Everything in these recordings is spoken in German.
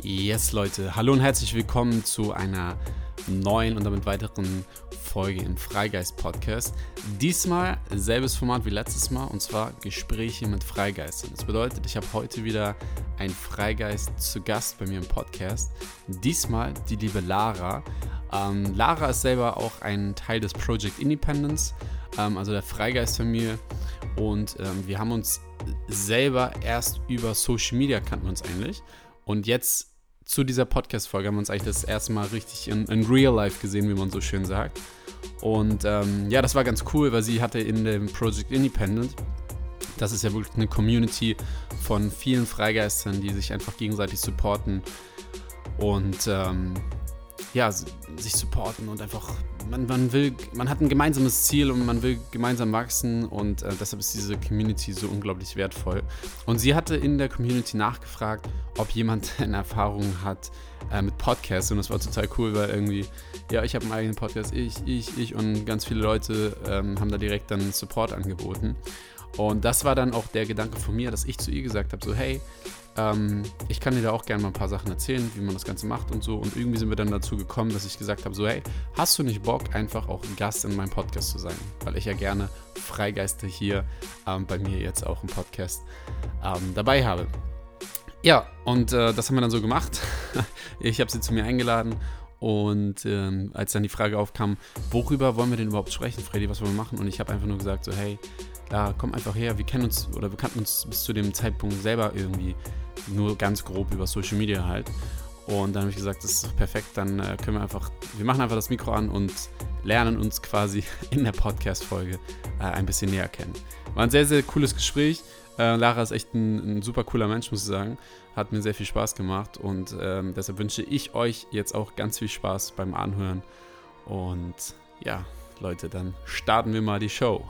Yes, Leute, hallo und herzlich willkommen zu einer neuen und damit weiteren Folge im Freigeist Podcast. Diesmal selbes Format wie letztes Mal und zwar Gespräche mit Freigeistern. Das bedeutet, ich habe heute wieder einen Freigeist zu Gast bei mir im Podcast. Diesmal die liebe Lara. Ähm, Lara ist selber auch ein Teil des Project Independence, ähm, also der Freigeist-Familie. Und ähm, wir haben uns selber erst über Social Media kannten wir uns eigentlich. Und jetzt zu dieser Podcast-Folge haben wir uns eigentlich das erste Mal richtig in, in, Real Life gesehen, wie man so schön sagt. Und ähm, ja, das war ganz cool, weil sie hatte in dem Project Independent, das ist ja wirklich eine Community von vielen Freigeistern, die sich einfach gegenseitig supporten und ähm, ja, sich supporten und einfach, man, man will, man hat ein gemeinsames Ziel und man will gemeinsam wachsen und äh, deshalb ist diese Community so unglaublich wertvoll. Und sie hatte in der Community nachgefragt, ob jemand eine Erfahrung hat äh, mit Podcasts und das war total cool, weil irgendwie, ja, ich habe einen eigenen Podcast, ich, ich, ich und ganz viele Leute ähm, haben da direkt dann Support angeboten. Und das war dann auch der Gedanke von mir, dass ich zu ihr gesagt habe, so hey, ähm, ich kann dir da auch gerne mal ein paar Sachen erzählen, wie man das Ganze macht und so. Und irgendwie sind wir dann dazu gekommen, dass ich gesagt habe, so hey, hast du nicht Bock, einfach auch Gast in meinem Podcast zu sein? Weil ich ja gerne Freigeister hier ähm, bei mir jetzt auch im Podcast ähm, dabei habe. Ja, und äh, das haben wir dann so gemacht. ich habe sie zu mir eingeladen und ähm, als dann die Frage aufkam, worüber wollen wir denn überhaupt sprechen, Freddy, was wollen wir machen? Und ich habe einfach nur gesagt, so, hey, da komm einfach her, wir kennen uns oder wir kannten uns bis zu dem Zeitpunkt selber irgendwie nur ganz grob über Social Media halt. Und dann habe ich gesagt, das ist perfekt, dann äh, können wir einfach, wir machen einfach das Mikro an und lernen uns quasi in der Podcast-Folge äh, ein bisschen näher kennen. War ein sehr, sehr cooles Gespräch. Äh, Lara ist echt ein, ein, super cooler Mensch, muss ich sagen. Hat mir sehr viel Spaß gemacht und ähm, deshalb wünsche ich euch jetzt auch ganz viel Spaß beim Anhören. Und ja, Leute, dann starten wir mal die Show.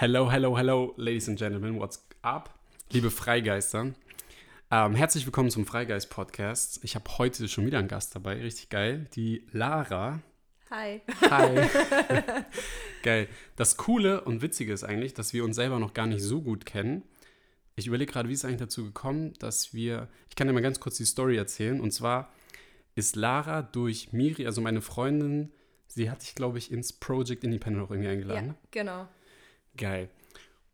Hello, hello, hello, ladies and gentlemen, what's up? Liebe Freigeister, ähm, herzlich willkommen zum Freigeist-Podcast. Ich habe heute schon wieder einen Gast dabei, richtig geil, die Lara. Hi. Hi. geil. Das Coole und Witzige ist eigentlich, dass wir uns selber noch gar nicht so gut kennen. Ich überlege gerade, wie ist es eigentlich dazu gekommen, dass wir, ich kann dir mal ganz kurz die Story erzählen, und zwar ist Lara durch Miri, also meine Freundin, sie hat dich, glaube ich, ins Project Independent auch irgendwie eingeladen. Ja, genau. Geil.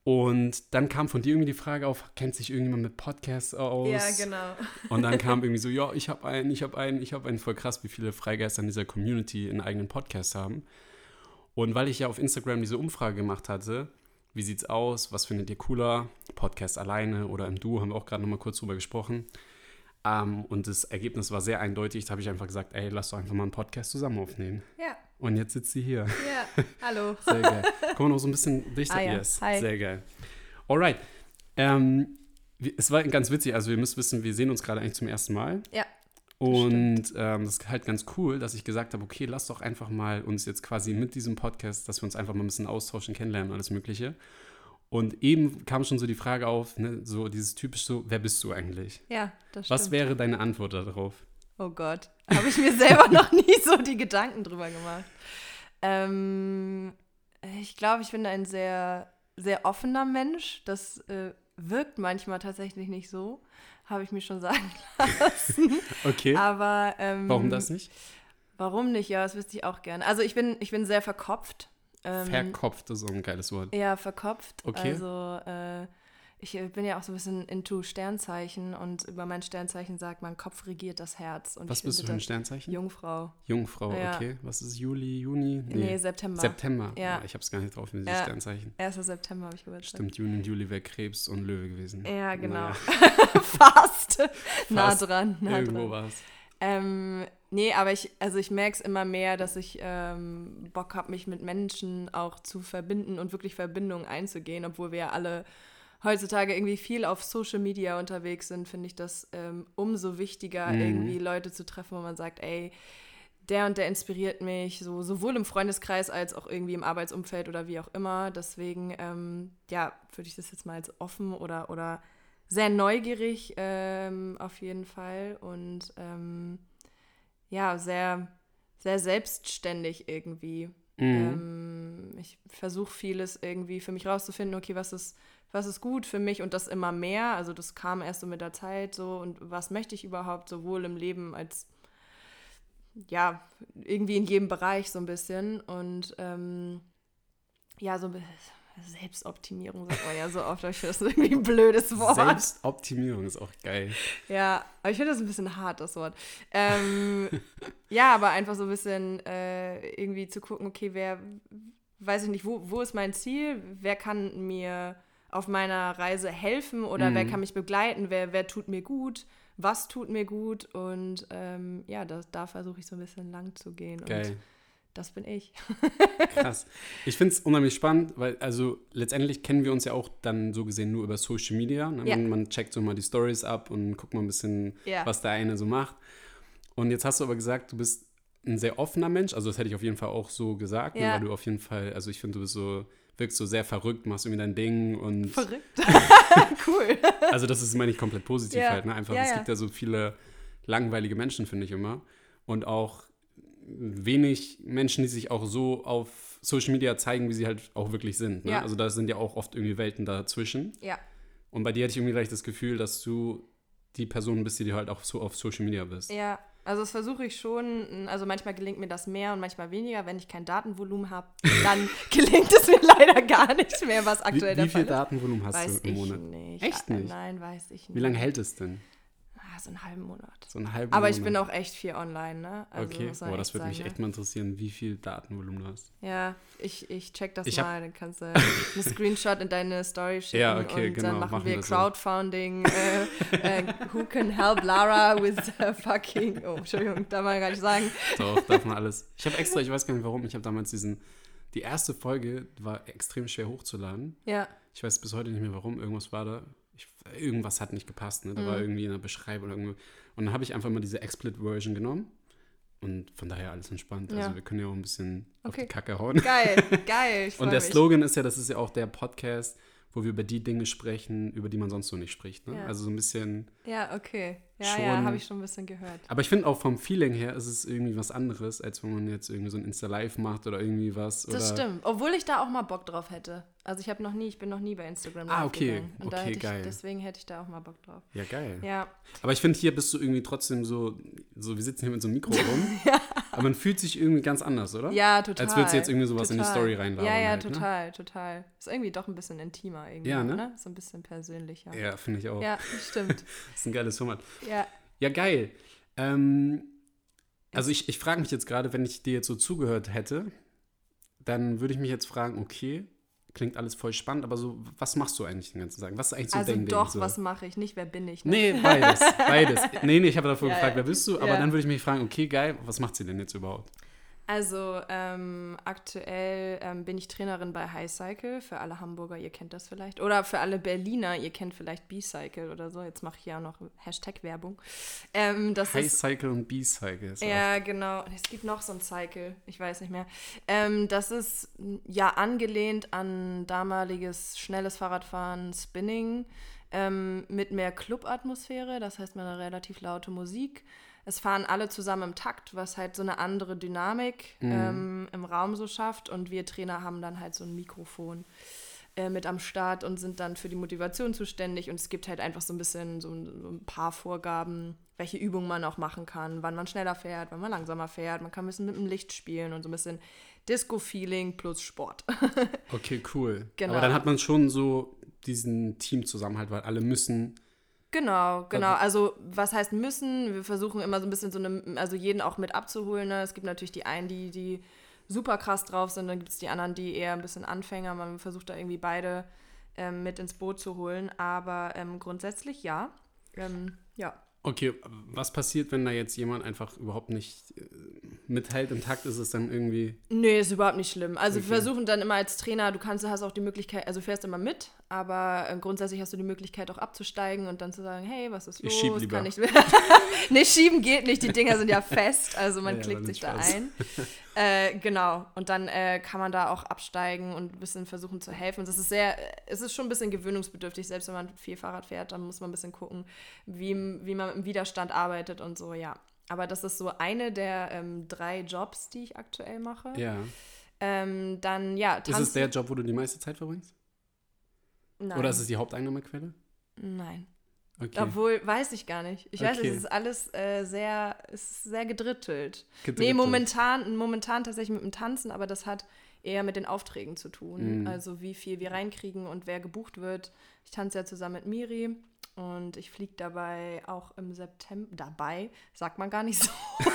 Und dann kam von dir irgendwie die Frage auf, kennt sich irgendjemand mit Podcasts aus? Ja, genau. Und dann kam irgendwie so, ja, ich habe einen, ich habe einen, ich habe einen. Voll krass, wie viele Freigeister in dieser Community einen eigenen Podcast haben. Und weil ich ja auf Instagram diese Umfrage gemacht hatte, wie sieht's aus, was findet ihr cooler, Podcast alleine oder im Duo, haben wir auch gerade nochmal kurz drüber gesprochen. Um, und das Ergebnis war sehr eindeutig. Da habe ich einfach gesagt, ey, lass doch einfach mal einen Podcast zusammen aufnehmen. Ja. Und jetzt sitzt sie hier. Ja, hallo. Sehr geil. Kommen wir noch so ein bisschen dichter. Ah, ja. yes. Hi. Sehr geil. Alright. Ähm, es war ganz witzig, also ihr müsst wissen, wir sehen uns gerade eigentlich zum ersten Mal. Ja. Und ähm, das ist halt ganz cool, dass ich gesagt habe, okay, lass doch einfach mal uns jetzt quasi mit diesem Podcast, dass wir uns einfach mal ein bisschen austauschen, kennenlernen, alles Mögliche. Und eben kam schon so die Frage auf, ne, so dieses typisch so, wer bist du eigentlich? Ja, das stimmt. Was wäre deine Antwort darauf? Oh Gott, habe ich mir selber noch nie so die Gedanken drüber gemacht. Ähm, ich glaube, ich bin ein sehr, sehr offener Mensch. Das äh, wirkt manchmal tatsächlich nicht so, habe ich mir schon sagen lassen. okay. Aber ähm, warum das nicht? Warum nicht? Ja, das wüsste ich auch gerne. Also ich bin, ich bin sehr verkopft. Ähm, verkopft ist so ein geiles Wort. Ja, verkopft. Okay. Also äh, ich bin ja auch so ein bisschen into Sternzeichen und über mein Sternzeichen sagt man, Kopf regiert das Herz. Und Was bist du für ein Sternzeichen? Jungfrau. Jungfrau, Ja. okay. Was ist Juli, Juni? Nee, September. September. Ja. Oh, ich habe es gar nicht drauf mit Ja. diesen Sternzeichen. 1. September habe ich Geburtstag. Stimmt, Juni und Juli wäre Krebs und Löwe gewesen. Ja, genau. Naja, Fast. nah Fast. dran, nah Irgendwo dran. war es. Ähm, nee, aber ich, also ich merke es immer mehr, dass ich ähm, Bock habe, mich mit Menschen auch zu verbinden und wirklich Verbindungen einzugehen, obwohl wir ja alle heutzutage irgendwie viel auf Social Media unterwegs sind, finde ich das ähm, umso wichtiger, Mhm. irgendwie Leute zu treffen, wo man sagt, ey, der und der inspiriert mich, so sowohl im Freundeskreis als auch irgendwie im Arbeitsumfeld oder wie auch immer. Deswegen, ähm, ja, würde ich das jetzt mal als offen oder, oder sehr neugierig ähm, auf jeden Fall und ähm, ja, sehr, sehr selbstständig irgendwie. Ähm, ich versuche vieles irgendwie für mich rauszufinden, okay, was ist, was ist gut für mich und das immer mehr. Also das kam erst so mit der Zeit so und was möchte ich überhaupt sowohl im Leben als ja, irgendwie in jedem Bereich so ein bisschen. Und ähm, ja, so ein bisschen Selbstoptimierung sagt man ja so oft, aber ich finde das irgendwie ein blödes Wort. Selbstoptimierung ist auch geil. Ja, aber ich finde das ein bisschen hart, das Wort. Ähm, ja, aber einfach so ein bisschen äh, irgendwie zu gucken, okay, wer, weiß ich nicht, wo, wo ist mein Ziel? Wer kann mir auf meiner Reise helfen oder mhm. wer kann mich begleiten? Wer, wer tut mir gut? Was tut mir gut? Und ähm, ja, das, da versuche ich so ein bisschen lang zu gehen. Geil. Und das bin ich. Krass. Ich finde es unheimlich spannend, weil also letztendlich kennen wir uns ja auch dann so gesehen nur über Social Media. Ne? Ja. Man, man, checkt so mal die Stories ab und guckt mal ein bisschen, ja. was der eine so macht. Und jetzt hast du aber gesagt, du bist ein sehr offener Mensch. Also das hätte ich auf jeden Fall auch so gesagt, ne? ja. ne? weil du auf jeden Fall, also ich finde, du bist so wirkst so sehr verrückt, machst irgendwie dein Ding und. Verrückt. cool. Also, das ist, meine ich, komplett positiv ja. halt. Ne? Einfach, ja, es gibt ja so viele langweilige Menschen, finde ich immer. Und auch wenig Menschen, die sich auch so auf Social Media zeigen, wie sie halt auch wirklich sind. Ne? Ja. Also da sind ja auch oft irgendwie Welten dazwischen. Ja. Und bei dir hatte ich irgendwie gleich das Gefühl, dass du die Person bist, die du halt auch so auf Social Media bist. Ja, also das versuche ich schon. Also manchmal gelingt mir das mehr und manchmal weniger. Wenn ich kein Datenvolumen habe, dann gelingt es mir leider gar nicht mehr, was aktuell wie, der Fall ist. Wie viel Datenvolumen hast weiß du im Monat? Nicht. Echt nicht? Nein, weiß ich nicht. Wie lange hält es denn? So einen halben Monat. So einen halben Aber Monat. ich bin auch echt viel online, ne? Also, okay, boah, das würde mich ne? echt mal interessieren, wie viel Datenvolumen du hast. Ja, ich, ich check das ich mal. Dann kannst du einen Screenshot in deine Story schicken ja, okay, und genau, dann machen, machen wir Crowdfunding. äh, äh, who can help Lara with fucking. Oh, Entschuldigung, darf man gar nicht sagen. Doch, darf man alles. Ich habe extra, ich weiß gar nicht warum, ich habe damals diesen. Die erste Folge war extrem schwer hochzuladen. Ja. Ich weiß bis heute nicht mehr warum. Irgendwas war da. Ich, irgendwas hat nicht gepasst. Ne? Da mhm. war irgendwie in der Beschreibung. Irgendwo. Und dann habe ich einfach mal diese Explit-Version genommen. Und von daher alles entspannt. Also ja. Also wir können ja auch ein bisschen okay. auf die Kacke hauen. Geil, geil. und der mich. Slogan ist ja, das ist ja auch der Podcast, wo wir über die Dinge sprechen, über die man sonst so nicht spricht. Ne? Ja. Also so ein bisschen. Ja, okay. Ja, ja, habe ich schon ein bisschen gehört. Aber ich finde auch vom Feeling her ist es irgendwie was anderes, als wenn man jetzt irgendwie so ein Insta-Live macht oder irgendwie was. Das stimmt. Obwohl ich da auch mal Bock drauf hätte. Also ich habe noch nie, ich bin noch nie bei Instagram. Ah, okay. Und okay, ich, geil. deswegen hätte ich da auch mal Bock drauf. Ja, geil. Ja. Aber ich finde, hier bist du irgendwie trotzdem so, so wir sitzen hier mit so einem Mikro rum. ja. Aber man fühlt sich irgendwie ganz anders, oder? Ja, total. Als würdest du jetzt irgendwie sowas total. in die Story reinladen. Ja, ja, halt, total, ne? total. Ist irgendwie doch ein bisschen intimer irgendwie, ja, ne? ne? So ein bisschen persönlicher. Ja, finde ich auch. Ja, stimmt. das ist ein geiles Format. Ja. Ja, geil. Ähm, also ich, ich frage mich jetzt gerade, wenn ich dir jetzt so zugehört hätte, dann würde ich mich jetzt fragen, okay, klingt alles voll spannend, aber so, was machst du eigentlich den ganzen Tag? Was ist eigentlich so also dein doch, Ding? So? was mache ich? Nicht, wer bin ich? Ne? Nee, beides, beides. Nee, nee, ich habe davor ja, gefragt, ja. wer bist du? Aber ja. dann würde ich mich fragen, okay, geil, was macht sie denn jetzt überhaupt? Also ähm, aktuell ähm, bin ich Trainerin bei High Cycle. Für alle Hamburger, ihr kennt das vielleicht. Oder für alle Berliner, ihr kennt vielleicht B-Cycle oder so. Jetzt mache ich ja noch Hashtag-Werbung. Ähm, High Cycle und B-Cycle. Ja, genau. Es gibt noch so ein Cycle, ich weiß nicht mehr. Ähm, das ist ja angelehnt an damaliges schnelles Fahrradfahren, Spinning ähm, mit mehr Club-Atmosphäre. Das heißt, man hat relativ laute Musik es fahren alle zusammen im Takt, was halt so eine andere Dynamik mhm. ähm, im Raum so schafft. Und wir Trainer haben dann halt so ein Mikrofon äh, mit am Start und sind dann für die Motivation zuständig. Und es gibt halt einfach so ein bisschen so, so ein paar Vorgaben, welche Übungen man auch machen kann, wann man schneller fährt, wann man langsamer fährt. Man kann ein bisschen mit dem Licht spielen und so ein bisschen Disco-Feeling plus Sport. okay, cool. Genau. Aber dann hat man schon so diesen Teamzusammenhalt, weil alle müssen Genau, genau. Also was heißt müssen? Wir versuchen immer so ein bisschen so eine, also jeden auch mit abzuholen. Ne? Es gibt natürlich die einen, die, die super krass drauf sind, dann gibt es die anderen, die eher ein bisschen Anfänger. Man versucht da irgendwie beide ähm, mit ins Boot zu holen. Aber ähm, grundsätzlich ja. Ähm, ja. Okay, was passiert, wenn da jetzt jemand einfach überhaupt nicht äh, mithält im Takt? Ist es dann irgendwie. Nee, ist überhaupt nicht schlimm. Also okay. wir versuchen dann immer als Trainer, du kannst, hast auch die Möglichkeit, also fährst immer mit, aber äh, grundsätzlich hast du die Möglichkeit auch abzusteigen und dann zu sagen, hey, was ist los? Ich schieb lieber. Kann ich nee, schieben geht nicht, die Dinger sind ja fest, also man ja, klickt sich da ein. Äh, genau, und dann äh, kann man da auch absteigen und ein bisschen versuchen zu helfen. Das ist sehr, es ist schon ein bisschen gewöhnungsbedürftig, selbst wenn man viel Fahrrad fährt, dann muss man ein bisschen gucken, wie, wie man im Widerstand arbeitet und so, ja. Aber das ist so eine der ähm, drei Jobs, die ich aktuell mache. Ja. Ähm, dann, ja, Ist es der Job, wo du die meiste Zeit verbringst? Nein. Oder ist es die Haupteinnahmequelle? Nein. Okay. Obwohl, weiß ich gar nicht. Ich weiß, Okay. es ist alles äh, sehr, es ist sehr gedrittelt. Nee, Gedrittelt. momentan, momentan tatsächlich mit dem Tanzen, aber das hat eher mit den Aufträgen zu tun. Mhm. Also wie viel wir reinkriegen und wer gebucht wird. Ich tanze ja zusammen mit Miri und ich fliege dabei auch im September. Dabei, sagt man gar nicht so.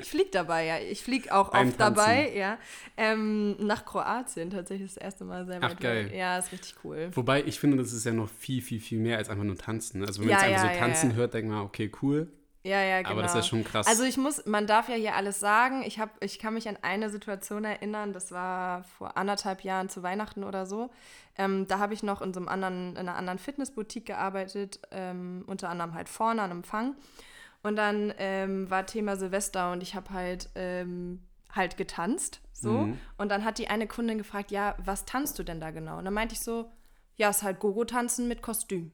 ich fliege dabei, ja. Ich fliege auch Beim oft dabei, ja. Ähm, nach Kroatien tatsächlich das erste Mal sehr Ach, weit geil. Ja, ist richtig cool. Wobei ich finde, das ist ja noch viel, viel, viel mehr als einfach nur tanzen. Also wenn man Ja, jetzt einfach ja, so tanzen ja. hört, denkt man, okay, cool. Ja, ja, genau. Aber das ist ja schon krass. Also ich muss, man darf ja hier alles sagen. Ich, hab, ich kann mich an eine Situation erinnern, das war vor anderthalb Jahren zu Weihnachten oder so. Ähm, da habe ich noch in so einem anderen, in einer anderen Fitnessboutique gearbeitet, ähm, unter anderem halt vorne an Empfang. Und dann ähm, war Thema Silvester und ich habe halt ähm, halt getanzt, so. Mhm. Und dann hat die eine Kundin gefragt, ja, was tanzt du denn da genau? Und dann meinte ich so, ja, ist halt Gogo-Tanzen mit Kostüm.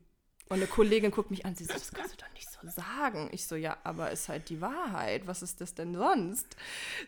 Und eine Kollegin guckt mich an, sie so, das kannst du doch nicht so sagen. Ich so, ja, aber ist halt die Wahrheit. Was ist das denn sonst?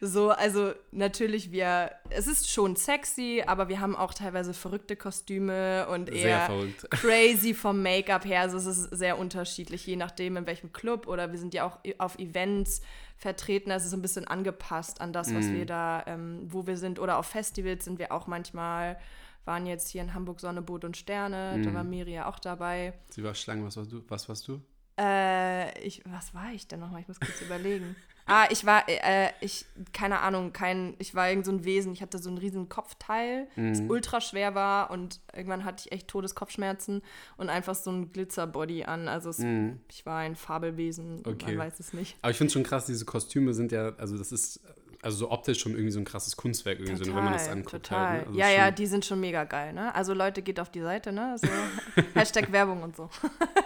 So, also natürlich, wir, es ist schon sexy, aber wir haben auch teilweise verrückte Kostüme und eher crazy vom Make-up her. Also es ist sehr unterschiedlich, je nachdem, in welchem Club oder wir sind ja auch auf Events vertreten. Also so ein bisschen angepasst an das, was Mhm. wir da, ähm, wo wir sind. Oder auf Festivals sind wir auch manchmal, waren jetzt hier in Hamburg Sonne, Boot und Sterne. Da Mhm. war Miri ja auch dabei. Sie war Schlangen, was warst du? Was warst du? Äh, ich, was war ich denn nochmal? Ich muss kurz überlegen. Ah, ich war, äh, ich, keine Ahnung, kein, ich war irgend so ein Wesen. Ich hatte so einen riesen Kopfteil, das Mhm. ultra schwer war und irgendwann hatte ich echt Todeskopfschmerzen und einfach so ein Glitzerbody an. Also es, Mhm. ich war ein Fabelwesen, Okay. man weiß es nicht. Aber ich finde es schon krass, diese Kostüme sind ja, also das ist, also so optisch schon irgendwie so ein krasses Kunstwerk irgendwie so, ne, wenn man das anguckt. total. Halt, ne? also ja, ja, die sind schon mega geil, ne? Also Leute, geht auf die Seite, ne? So, Hashtag Werbung und so.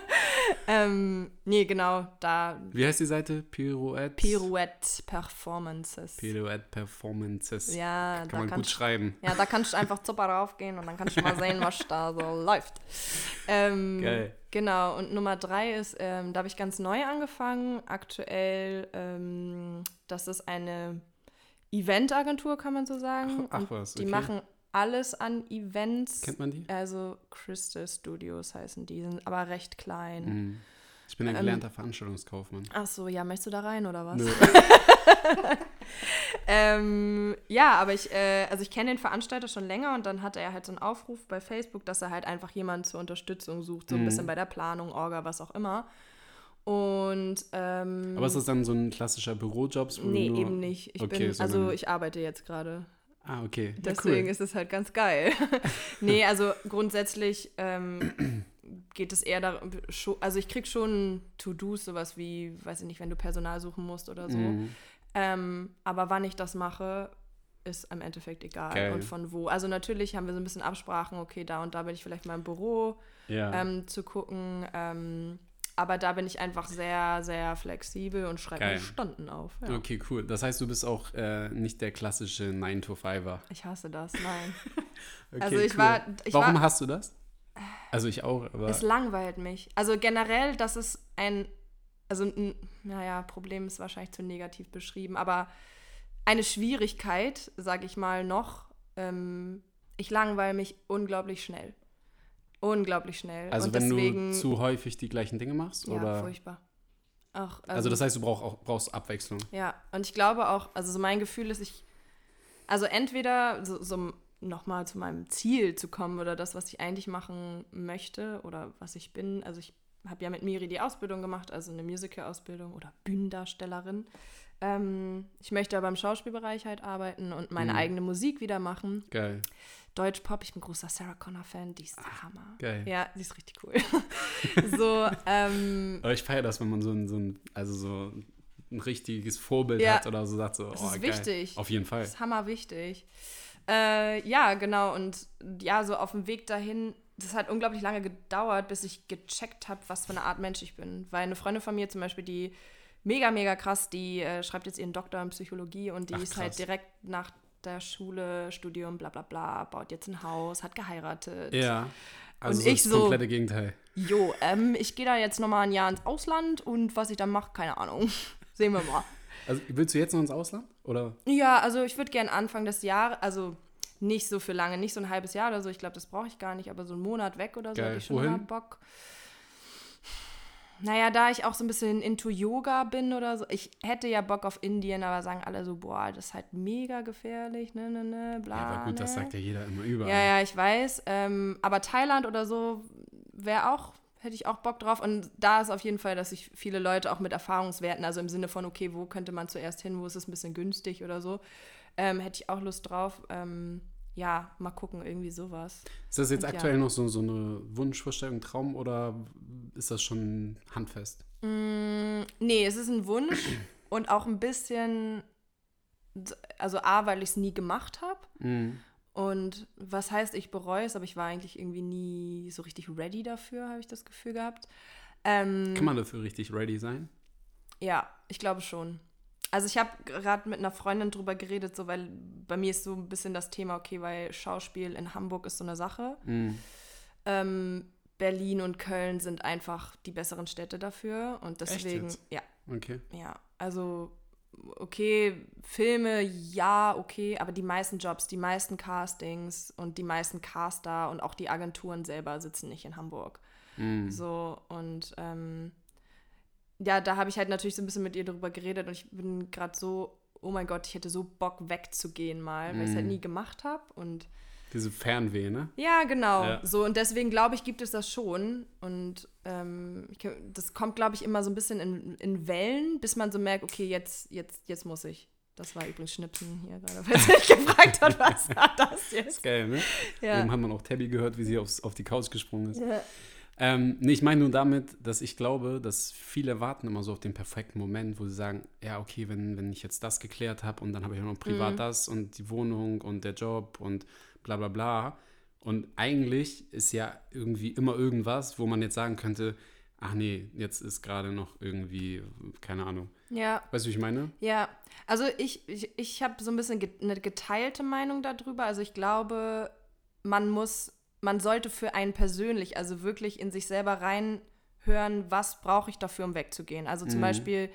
ähm, nee, genau, da Wie heißt die Seite? Pirouette? Pirouette Performances. Pirouette Performances. Ja, Kann da man gut kannst, schreiben. ja, da kannst du einfach super raufgehen und dann kannst du mal sehen, was da so läuft. Ähm, Geil. Genau, und Nummer drei ist, ähm, da habe ich ganz neu angefangen. Aktuell, ähm, das ist eine Eventagentur, kann man so sagen. Ach, ach was, Die okay. machen alles an Events. Kennt man die? Also Crystal Studios heißen die, sind aber recht klein. Mhm. Ich bin ein Ähm, gelernter Veranstaltungskaufmann. Ach so, ja, möchtest du da rein oder was? Nö. ähm, ja, aber ich, äh, also ich kenne den Veranstalter schon länger und dann hatte er halt so einen Aufruf bei Facebook, dass er halt einfach jemanden zur Unterstützung sucht, so ein Mhm. bisschen bei der Planung, Orga, was auch immer. Und ähm, Aber ist das dann so ein klassischer Bürojob? nee, nur- eben nicht. Ich Okay, bin, also sondern- ich arbeite jetzt gerade. Ah, okay. Ja, Deswegen cool. ist es halt ganz geil. nee, also grundsätzlich ähm, geht es eher darum, also ich krieg schon To-Dos, sowas wie, weiß ich nicht, wenn du Personal suchen musst oder so. Mhm. Ähm, aber wann ich das mache, ist im Endeffekt egal. Geil. Und von wo. Also natürlich haben wir so ein bisschen Absprachen, okay, da und da bin ich vielleicht mal im Büro Ja. ähm, zu gucken. Aber da bin ich einfach sehr, sehr flexibel und schreibe mir. Stunden auf. Ja. Okay, cool. Das heißt, du bist auch äh, nicht der klassische 9-to-5er. Ich hasse das, nein. Okay, Also ich cool. war- ich Warum war- hast du das? Also ich auch, aber Es langweilt mich. Also generell, das ist ein, also n- naja, Problem ist wahrscheinlich zu negativ beschrieben, aber eine Schwierigkeit, sage ich mal noch, ähm, ich langweile mich unglaublich schnell. Unglaublich schnell. also Und wenn deswegen, du zu häufig die gleichen Dinge machst? ja, oder? furchtbar. Auch, Also das heißt, du brauchst auch brauchst Abwechslung. Ja, und ich glaube auch, also so mein Gefühl ist, ich, also entweder so, so nochmal zu meinem Ziel zu kommen oder das, was ich eigentlich machen möchte oder was ich bin. Also ich habe ja mit Miri die Ausbildung gemacht, also eine Musical-Ausbildung oder Bühnendarstellerin. Ähm, ich möchte aber im Schauspielbereich halt arbeiten und meine Mhm. eigene Musik wieder machen. Geil, Deutsch-Pop, ich bin großer Sarah Connor-Fan, die ist der Hammer. geil. Ja, die ist richtig cool. so, ähm, Aber ich feiere das, wenn man so ein, so ein, also so ein richtiges Vorbild Ja. hat oder so sagt so, Das oh, ist geil. wichtig. Auf jeden Fall. Das ist hammerwichtig. Äh, ja, genau. Und ja, so auf dem Weg dahin, das hat unglaublich lange gedauert, bis ich gecheckt habe, was für eine Art Mensch ich bin. Weil eine Freundin von mir zum Beispiel, die mega, mega krass, die äh, schreibt jetzt ihren Doktor in Psychologie und die Ach, ist halt direkt nach der Schule, Studium, bla bla bla, baut jetzt ein Haus, hat geheiratet. Ja. Also Und ich das so- komplette Gegenteil. Jo, ähm, ich gehe da jetzt nochmal ein Jahr ins Ausland und was ich dann mache, keine Ahnung. Sehen wir mal. Also willst du jetzt noch ins Ausland? Oder? Ja, also ich würde gerne Anfang des Jahres, also nicht so für lange, nicht so ein halbes Jahr oder so, ich glaube, das brauche ich gar nicht, aber so einen Monat weg oder so hätte ich schon Wohin? mal Bock. Naja, da ich auch so ein bisschen into Yoga bin oder so, ich hätte ja Bock auf Indien, aber sagen alle so, boah, das ist halt mega gefährlich, ne, ne, ne, bla. Ja, aber gut, ne. das sagt ja jeder immer überall. Ja, ja, ich weiß. Ähm, aber Thailand oder so wäre auch, hätte ich auch Bock drauf. Und da ist auf jeden Fall, dass sich viele Leute auch mit Erfahrungswerten, also im Sinne von, okay, wo könnte man zuerst hin, wo ist es ein bisschen günstig oder so, ähm, hätte ich auch Lust drauf. Ähm, ja, mal gucken, irgendwie sowas. Ist das jetzt Und ja. aktuell noch so, so eine Wunschvorstellung, Traum oder ist das schon handfest? Mm, nee, es ist ein Wunsch und auch ein bisschen, also A, weil ich es nie gemacht habe. Mhm. Und was heißt, ich bereue es, aber ich war eigentlich irgendwie nie so richtig ready dafür, habe ich das Gefühl gehabt. Ähm, Kann man dafür richtig ready sein? Ja, ich glaube schon. Also ich habe gerade mit einer Freundin drüber geredet, so weil bei mir ist so ein bisschen das Thema, okay, weil Schauspiel in Hamburg ist so eine Sache. Mhm. Ähm, Berlin und Köln sind einfach die besseren Städte dafür und deswegen, ja, Okay. ja, also okay, Filme, ja, okay, aber die meisten Jobs, die meisten Castings und die meisten Caster und auch die Agenturen selber sitzen nicht in Hamburg. Mhm. So, und ähm, ja, da habe ich halt natürlich so ein bisschen mit ihr darüber geredet und ich bin gerade so, oh mein Gott, ich hätte so Bock wegzugehen mal, weil ich es halt Mhm. nie gemacht habe. Und Diese Fernweh, ne? ja, genau. Ja. So, und deswegen glaube ich, gibt es das schon. Und ähm, ich, das kommt, glaube ich, immer so ein bisschen in, in Wellen, bis man so merkt, okay, jetzt, jetzt, jetzt muss ich. Das war übrigens Schnipsen hier gerade, falls sich gefragt hat, was war das jetzt? Geil, ne? Ja. Eben hat man auch Tabby gehört, wie sie aufs, auf die Couch gesprungen ist. Ja. Ähm, nee, ich meine nur damit, dass ich glaube, dass viele warten immer so auf den perfekten Moment, wo sie sagen, ja, okay, wenn, wenn ich jetzt das geklärt habe und dann habe ich auch noch privat Mhm. das und die Wohnung und der Job und bla bla bla. Und eigentlich ist ja irgendwie immer irgendwas, wo man jetzt sagen könnte, ach nee, jetzt ist gerade noch irgendwie, keine Ahnung. ja. Weißt du, wie ich meine? Ja, also ich, ich, ich habe so ein bisschen eine geteilte Meinung darüber. Also ich glaube, man muss, man sollte für einen persönlich, also wirklich in sich selber reinhören, was brauche ich dafür, um wegzugehen. Also zum Mhm. Beispiel,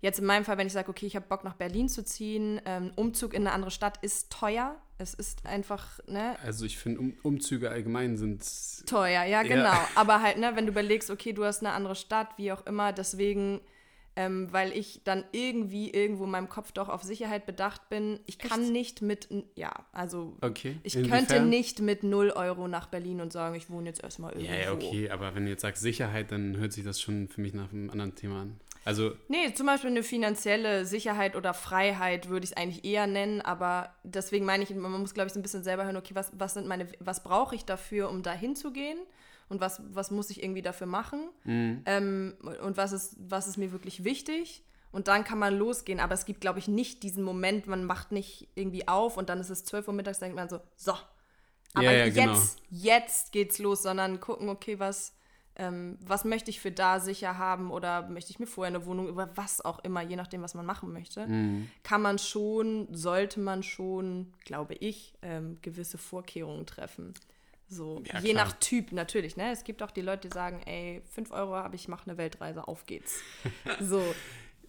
jetzt in meinem Fall, wenn ich sage, okay, ich habe Bock nach Berlin zu ziehen, ähm, Umzug in eine andere Stadt ist teuer. Es ist einfach, ne, Also ich finde, um, Umzüge allgemein sind Teuer, ja, Ja. genau. Aber halt, ne, wenn du überlegst, okay, du hast eine andere Stadt, wie auch immer, deswegen, ähm, weil ich dann irgendwie irgendwo in meinem Kopf doch auf Sicherheit bedacht bin, ich kann Echt? nicht mit, ja, also okay. ich Inwiefern? könnte nicht mit 0 Euro nach Berlin und sagen, ich wohne jetzt erstmal irgendwo. Ja, ja, okay, aber wenn du jetzt sagst Sicherheit, dann hört sich das schon für mich nach einem anderen Thema an. Also, Nee, zum Beispiel eine finanzielle Sicherheit oder Freiheit würde ich es eigentlich eher nennen, aber deswegen meine ich, man muss, glaube ich, so ein bisschen selber hören, okay, was, was sind meine, was brauche ich dafür, um da hinzugehen? Und was, was muss ich irgendwie dafür machen? mh, Ähm, und was ist, was ist mir wirklich wichtig? Und dann kann man losgehen. Aber es gibt, glaube ich, nicht diesen Moment, man macht nicht irgendwie auf und dann ist es 12 Uhr mittags, denkt man so, so. Aber Ja, ja, jetzt, genau. jetzt geht's los, sondern gucken, okay, was, ähm, was möchte ich für da sicher haben oder möchte ich mir vorher eine Wohnung über was auch immer, je nachdem, was man machen möchte, mh. kann man schon, sollte man schon, glaube ich, ähm, gewisse Vorkehrungen treffen. So, Ja, je klar. nach Typ natürlich, ne? Es gibt auch die Leute, die sagen, ey, 5 Euro habe ich, mache eine Weltreise, auf geht's. So,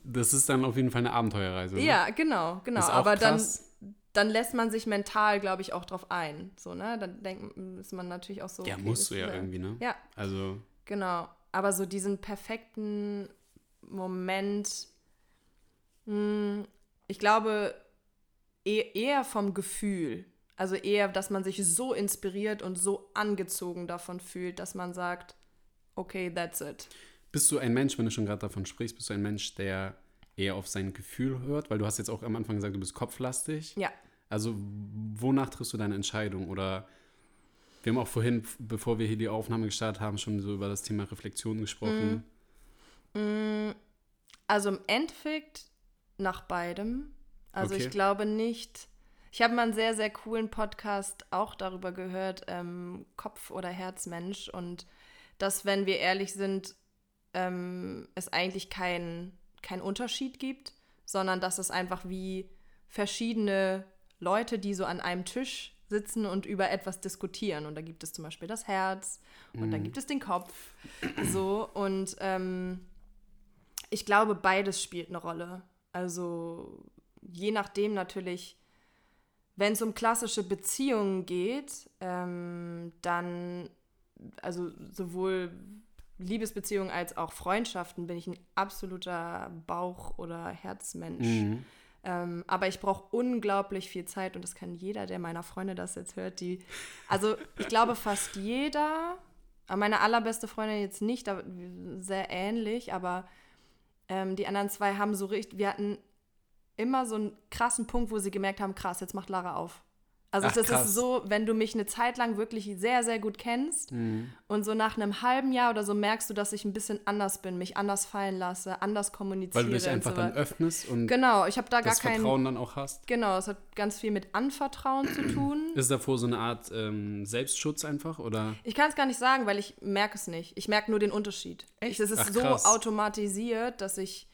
das ist dann auf jeden Fall eine Abenteuerreise. Ne? ja, genau, genau. Aber dann, krass. dann lässt man sich mental, glaube ich, auch drauf ein. So, ne? Dann denkt ist man natürlich auch so. Ja, okay, musst du ja irgendwie, ne? Ja, Also, Genau. Aber so diesen perfekten Moment, mh, ich glaube, e eher vom Gefühl. Also eher, dass man sich so inspiriert und so angezogen davon fühlt, dass man sagt, okay, that's it. bist du ein Mensch, wenn du schon gerade davon sprichst, bist du ein Mensch, der eher auf sein Gefühl hört? Weil du hast jetzt auch am Anfang gesagt, du bist kopflastig. Ja. Also, wonach triffst du deine Entscheidung? Oder wir haben auch vorhin, bevor wir hier die Aufnahme gestartet haben, schon so über das Thema Reflexion gesprochen. Mm, Also im Endeffekt nach beidem. Also Okay. ich glaube nicht. Ich habe mal einen sehr, sehr coolen Podcast auch darüber gehört, ähm, Kopf- oder Herzmensch. Und dass, wenn wir ehrlich sind, ähm, es eigentlich keinen kein Unterschied gibt, sondern dass es einfach wie verschiedene Leute, die so an einem Tisch sitzen und über etwas diskutieren. Und da gibt es zum Beispiel das Herz und dann gibt es den Kopf. So, und ähm, ich glaube, beides spielt eine Rolle. Also je nachdem natürlich, wenn es um klassische Beziehungen geht, ähm, dann, also sowohl Liebesbeziehungen als auch Freundschaften bin ich ein absoluter Bauch- oder Herzmensch. Mhm. Ähm, aber ich brauche unglaublich viel Zeit und das kann jeder, der meiner Freunde das jetzt hört, die, also ich glaube fast jeder, meine allerbeste Freundin jetzt nicht, aber sehr ähnlich, aber ähm, die anderen zwei haben so richtig, wir hatten immer so einen krassen Punkt, wo sie gemerkt haben, krass, jetzt macht Lara auf. Also Ach, das krass. ist so, wenn du mich eine Zeit lang wirklich sehr, sehr gut kennst Mhm. und so nach einem halben Jahr oder so merkst du, dass ich ein bisschen anders bin, mich anders fallen lasse, anders kommuniziere. Weil du dich und einfach so dann öffnest und Genau, ich habe da gar das keinen. Vertrauen dann auch hast. Genau, es hat ganz viel mit Anvertrauen zu tun. Ist davor so eine Art ähm, Selbstschutz einfach oder? Ich kann es gar nicht sagen, weil ich merke es nicht. Ich merke nur den Unterschied. Echt? Es ist Ach, so automatisiert, dass ich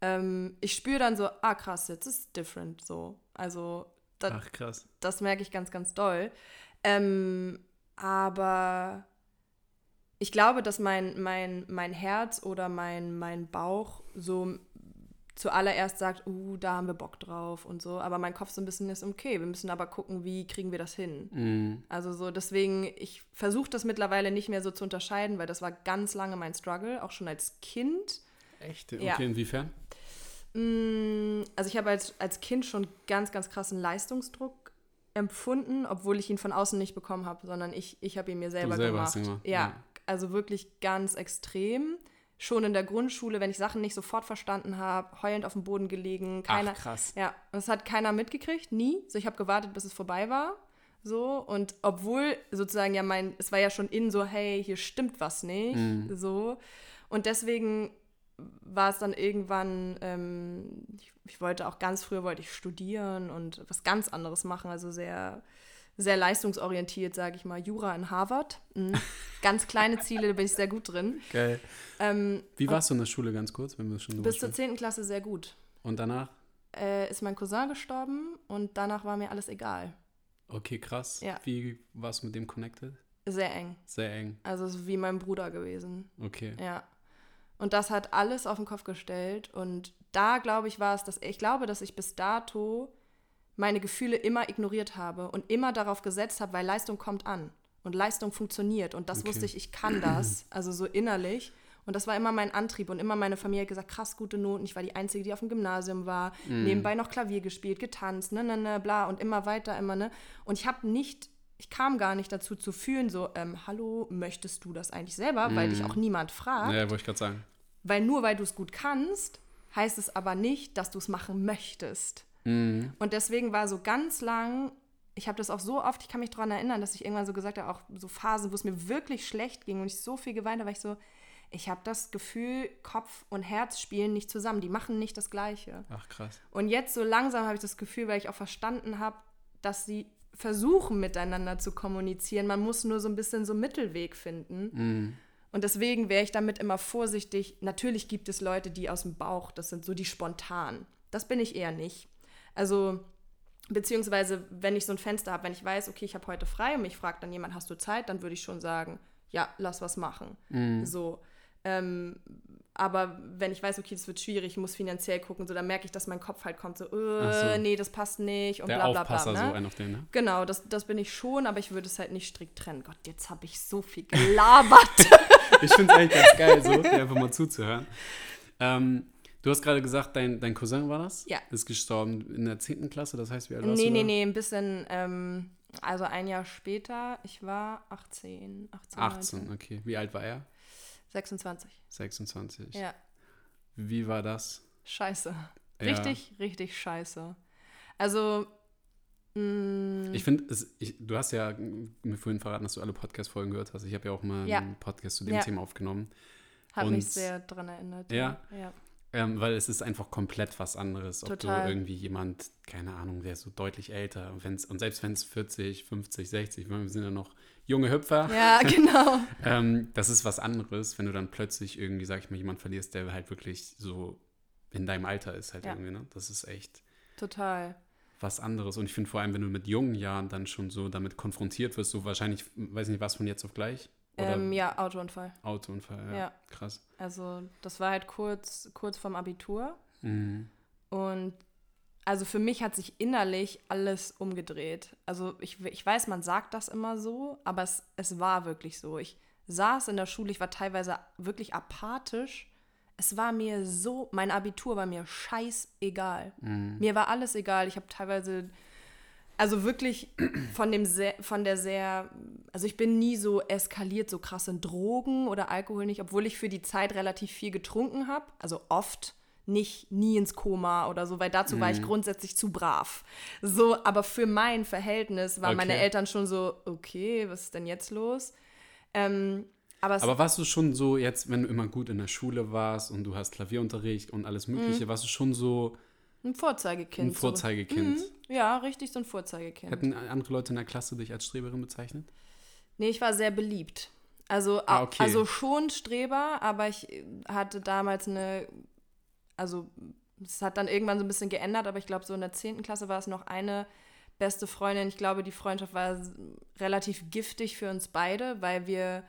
ähm, ich spüre dann so, ah krass, jetzt ist es different so. Also da, Ach krass. das merke ich ganz, ganz doll. Ähm, aber ich glaube, dass mein, mein, mein Herz oder mein, mein Bauch so zuallererst sagt, uh, da haben wir Bock drauf und so. Aber mein Kopf so ein bisschen ist, okay, wir müssen aber gucken, wie kriegen wir das hin. Mhm. Also so, deswegen, ich versuche das mittlerweile nicht mehr so zu unterscheiden, weil das war ganz lange mein Struggle, auch schon als Kind. Echt? Okay, Ja. inwiefern? Mm, Also ich habe als, als Kind schon ganz, ganz krassen Leistungsdruck empfunden, obwohl ich ihn von außen nicht bekommen habe, sondern ich, ich habe ihn mir selber, selber gemacht. gemacht, Ja, ja. also wirklich ganz extrem. Schon in der Grundschule, wenn ich Sachen nicht sofort verstanden habe, heulend auf dem Boden gelegen, keiner. Ach krass. Ja, und es hat keiner mitgekriegt, nie. So, ich habe gewartet, bis es vorbei war. So, und obwohl sozusagen ja mein, es war ja schon in so, hey, hier stimmt was nicht. Mhm. So. Und deswegen war es dann irgendwann, ähm, ich, ich wollte auch ganz früher wollte ich studieren und was ganz anderes machen, also sehr, sehr leistungsorientiert, sage ich mal, Jura in Harvard. Mhm. ganz kleine Ziele, da bin ich sehr gut drin. Geil. Ähm, Wie warst du in der Schule ganz kurz, wenn wir schon bis zur sprechen? 10. Klasse sehr gut. Und danach? Äh, ist mein Cousin gestorben und danach war mir alles egal. Okay, krass. Ja. Wie warst du mit dem connected? Sehr eng. Sehr eng. Also es ist wie mein Bruder gewesen. Okay. Ja. Und das hat alles auf den Kopf gestellt. Und da, glaube ich, war es, dass ich glaube, dass ich bis dato meine Gefühle immer ignoriert habe und immer darauf gesetzt habe, weil Leistung kommt an und Leistung funktioniert. Und das Okay. wusste ich, ich kann das, also so innerlich. Und das war immer mein Antrieb. Und immer meine Familie hat gesagt, krass gute Noten. Ich war die Einzige, die auf dem Gymnasium war. Nebenbei noch Klavier gespielt, getanzt, ne, ne, ne, bla. Und immer weiter, immer, ne. Und ich habe nicht, ich kam gar nicht dazu zu fühlen, so, ähm, hallo, möchtest du das eigentlich selber? Weil dich auch niemand fragt. Ja, wollte ich gerade sagen. Weil nur weil du es gut kannst, heißt es aber nicht, dass du es machen möchtest. Mhm. Und deswegen war so ganz lang, ich habe das auch so oft, ich kann mich daran erinnern, dass ich irgendwann so gesagt habe, auch so Phasen, wo es mir wirklich schlecht ging und ich so viel geweint habe, war ich so, ich habe das Gefühl, Kopf und Herz spielen nicht zusammen, die machen nicht das Gleiche. Ach krass. Und jetzt so langsam habe ich das Gefühl, weil ich auch verstanden habe, dass sie versuchen miteinander zu kommunizieren. Man muss nur so ein bisschen so einen Mittelweg finden. Mhm. Und deswegen wäre ich damit immer vorsichtig. Natürlich gibt es Leute, die aus dem Bauch, das sind so die spontan. Das bin ich eher nicht. Also, beziehungsweise, wenn ich so ein Fenster habe, wenn ich weiß, okay, ich habe heute frei und mich fragt dann jemand, hast du Zeit, dann würde ich schon sagen, ja, lass was machen. Mhm. So. Ähm, aber wenn ich weiß, okay, das wird schwierig, ich muss finanziell gucken, so, dann merke ich, dass mein Kopf halt kommt, so, äh, so. nee, das passt nicht und Der bla bla Aufpasser, bla. Ne? so ein auf den, ne? Genau, das, das bin ich schon, aber ich würde es halt nicht strikt trennen. Gott, jetzt habe ich so viel gelabert. Ich finde es eigentlich ganz geil, so dir einfach mal zuzuhören. Ähm, du hast gerade gesagt, dein, dein Cousin war das? Ja. Ist gestorben in der 10. Klasse, das heißt, wie alt warst nee, du nee, da? nee, ein bisschen, ähm, also ein Jahr später, ich war 18, 18, 18, 19, okay. Wie alt war er? 26. 26. Ja, Wie war das? scheiße. Ja. Richtig, richtig scheiße. Also, mh, Ich finde, du hast ja mir vorhin verraten, dass du alle Podcast-Folgen gehört hast. Ich habe ja auch mal Ja. einen Podcast zu dem Ja. Thema aufgenommen. hat mich sehr dran erinnert. Ja? ja. Ähm, weil es ist einfach komplett was anderes, ob Total. du irgendwie jemand, keine Ahnung, der ist so deutlich älter wenn's, und selbst wenn es 40, 50, 60, wir sind ja noch junge Hüpfer, Ja, genau. ähm, das ist was anderes, wenn du dann plötzlich irgendwie, sag ich mal, jemand verlierst, der halt wirklich so in deinem Alter ist halt Ja. irgendwie, ne? Das ist echt Total. was anderes. Und ich finde vor allem, wenn du mit jungen Jahren dann schon so damit konfrontiert wirst, so wahrscheinlich, weiß nicht, was von jetzt auf gleich? Ähm, ja, Autounfall. Autounfall, ja. Ja. Krass. Also, das war halt kurz, kurz vorm Abitur. Mhm. Und also für mich hat sich innerlich alles umgedreht. Also ich, ich weiß, man sagt das immer so, aber es, es war wirklich so. Ich saß in der Schule, ich war teilweise wirklich apathisch. Es war mir so, mein Abitur war mir scheißegal. Mhm. Mir war alles egal. Ich habe teilweise, also wirklich von dem sehr, von der sehr, also ich bin nie so eskaliert, so krass in Drogen oder Alkohol nicht, obwohl ich für die Zeit relativ viel getrunken habe, also oft nicht nie ins Koma oder so, weil dazu mhm. war ich mhm. grundsätzlich zu brav. So, aber für mein Verhältnis waren okay. meine Eltern schon so, okay, was ist denn jetzt los? Ähm, aber, aber warst du schon so jetzt, wenn du immer gut in der Schule warst und du hast Klavierunterricht und alles Mögliche, mhm. warst du schon so ein Vorzeigekind. Ein Vorzeigekind. So. Mhm. Ja, richtig so ein Vorzeigekind. Hätten andere Leute in der Klasse dich als Streberin bezeichnet? Nee, ich war sehr beliebt. Also, ah, okay. also schon Streber, aber ich hatte damals eine also es hat dann irgendwann so ein bisschen geändert, aber ich glaube, so in der 10. Klasse war es noch eine beste Freundin. Ich glaube, die Freundschaft war relativ giftig für uns beide, weil wir,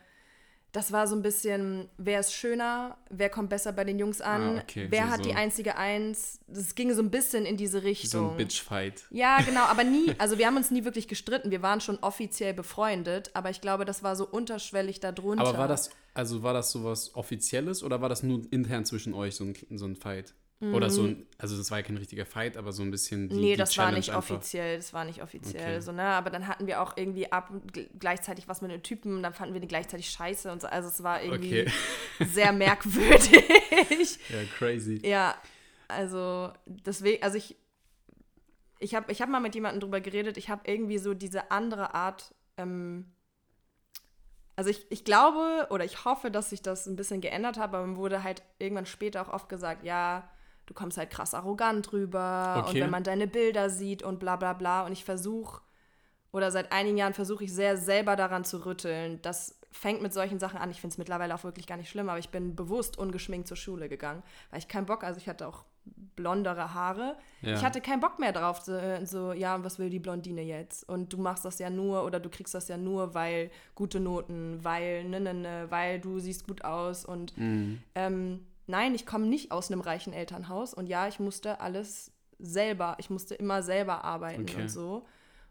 das war so ein bisschen, wer ist schöner, wer kommt besser bei den Jungs an, ah, okay. wer so, hat die einzige Eins. Das ging so ein bisschen in diese Richtung. So ein Bitchfight. Ja, genau, aber nie, also wir haben uns nie wirklich gestritten. Wir waren schon offiziell befreundet, aber ich glaube, das war so unterschwellig darunter. Aber war das also war das sowas Offizielles oder war das nur intern zwischen euch so ein, so ein Fight? Mhm. Oder so ein, also das war ja kein richtiger Fight, aber so ein bisschen die, Nee, das die war nicht einfach. offiziell, das war nicht offiziell. Okay. So, ne? Aber dann hatten wir auch irgendwie ab gleichzeitig was mit einem Typen und dann fanden wir den gleichzeitig scheiße und so. Also es war irgendwie okay. sehr merkwürdig. ja, crazy. Ja, also deswegen, also ich, ich habe ich hab mal mit jemandem drüber geredet, ich habe irgendwie so diese andere Art ähm, also ich, ich glaube oder ich hoffe, dass sich das ein bisschen geändert hat, aber man wurde halt irgendwann später auch oft gesagt, ja, du kommst halt krass arrogant rüber okay. und wenn man deine Bilder sieht und bla bla bla und ich versuche oder seit einigen Jahren versuche ich sehr selber daran zu rütteln. Das fängt mit solchen Sachen an. Ich finde es mittlerweile auch wirklich gar nicht schlimm, aber ich bin bewusst ungeschminkt zur Schule gegangen, weil ich keinen Bock, also ich hatte auch blondere Haare. Ja. Ich hatte keinen Bock mehr drauf, so, so, ja, was will die Blondine jetzt? Und du machst das ja nur oder du kriegst das ja nur, weil gute Noten, weil, ne, ne, ne, weil du siehst gut aus. Und mhm. ähm, nein, ich komme nicht aus einem reichen Elternhaus und ja, ich musste alles selber, ich musste immer selber arbeiten okay. und so.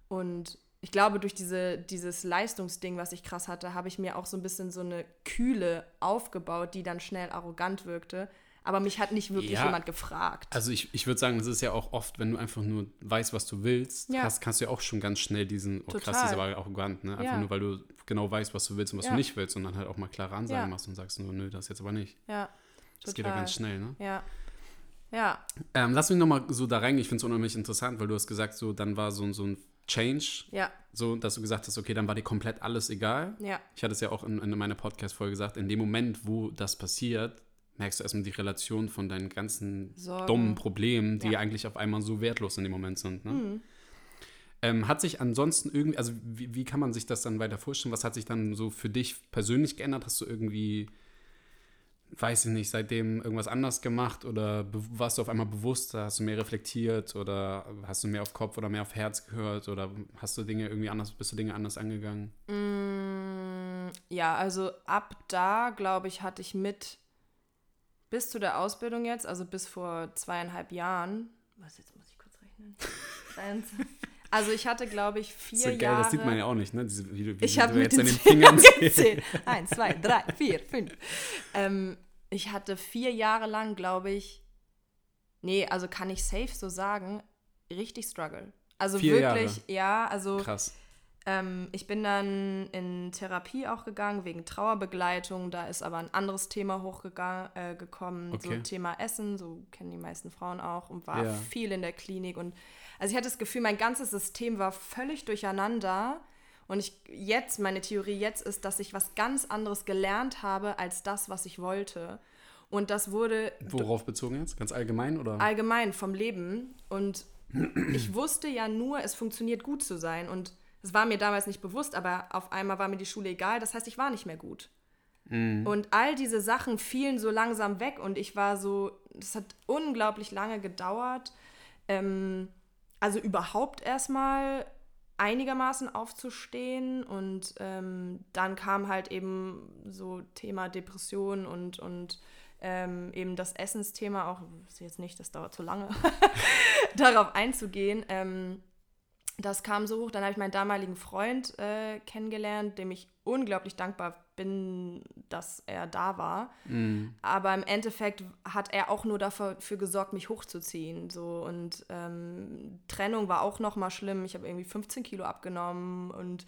Und ich glaube, durch diese, dieses Leistungsding, was ich krass hatte, habe ich mir auch so ein bisschen so eine Kühle aufgebaut, die dann schnell arrogant wirkte aber mich hat nicht wirklich ja, jemand gefragt. Also ich, ich würde sagen, das ist ja auch oft, wenn du einfach nur weißt, was du willst, ja. hast, kannst du ja auch schon ganz schnell diesen, oh Total. krass, das ist aber arrogant, ne? Einfach ja. nur, weil du genau weißt, was du willst und was du nicht willst und dann halt auch mal klare Ansagen machst und sagst nur, nö, das jetzt aber nicht. Ja. Das geht ja ganz schnell, ne? Ja. Ja. Ähm, lass mich nochmal so da reingehen, ich finde es unheimlich interessant, weil du hast gesagt, so, dann war so, so ein Change. Ja. So, dass du gesagt hast, okay, dann war dir komplett alles egal. Ja. Ich hatte es ja auch in, in meiner Podcast-Folge gesagt, in dem Moment, wo das passiert, merkst du erstmal die Relation von deinen ganzen Sorgen. dummen Problemen, die ja. eigentlich auf einmal so wertlos in dem Moment sind. Ne? Mhm. Ähm, hat sich ansonsten irgendwie, also wie, wie, kann man sich das dann weiter vorstellen? Was hat sich dann so für dich persönlich geändert? Hast du irgendwie, weiß ich nicht, seitdem irgendwas anders gemacht oder warst du auf einmal bewusster? Hast du mehr reflektiert oder hast du mehr auf Kopf oder mehr auf Herz gehört oder hast du Dinge irgendwie anders, bist du Dinge anders angegangen? Mm, ja, also ab da, glaube ich, hatte ich mit bis zu der Ausbildung jetzt, also bis vor zweieinhalb Jahren, was jetzt muss ich kurz rechnen? also ich hatte, glaube ich, vier so geil, Jahre. Das sieht man ja auch nicht, ne? Diese, wie, wie, ich habe mit jetzt den, den Fingern gezählt. Eins, zwei, drei, vier, fünf. Ähm, ich hatte vier Jahre lang, glaube ich, nee, also kann ich safe so sagen, richtig struggle. Also vier wirklich, Jahre. ja, also Krass. Ähm, ich bin dann in Therapie auch gegangen wegen Trauerbegleitung. Da ist aber ein anderes Thema hochgekommen, äh, okay. so Thema Essen, so kennen die meisten Frauen auch und war ja. viel in der Klinik. Und also ich hatte das Gefühl, mein ganzes System war völlig durcheinander. Und ich jetzt, meine Theorie jetzt ist, dass ich was ganz anderes gelernt habe als das, was ich wollte. Und das wurde. Worauf bezogen jetzt? Ganz allgemein oder? Allgemein vom Leben. Und ich wusste ja nur, es funktioniert gut zu sein. Und das war mir damals nicht bewusst, aber auf einmal war mir die Schule egal. Das heißt, ich war nicht mehr gut. Mhm. Und all diese Sachen fielen so langsam weg und ich war so, das hat unglaublich lange gedauert. Ähm, also überhaupt erstmal einigermaßen aufzustehen und ähm, dann kam halt eben so Thema Depression und, und ähm, eben das Essensthema auch, jetzt nicht, das dauert zu lange, darauf einzugehen. Ähm, das kam so hoch, dann habe ich meinen damaligen Freund äh, kennengelernt, dem ich unglaublich dankbar bin, dass er da war. Mm. Aber im Endeffekt hat er auch nur dafür gesorgt, mich hochzuziehen. So. Und ähm, Trennung war auch noch mal schlimm. Ich habe irgendwie 15 Kilo abgenommen. Und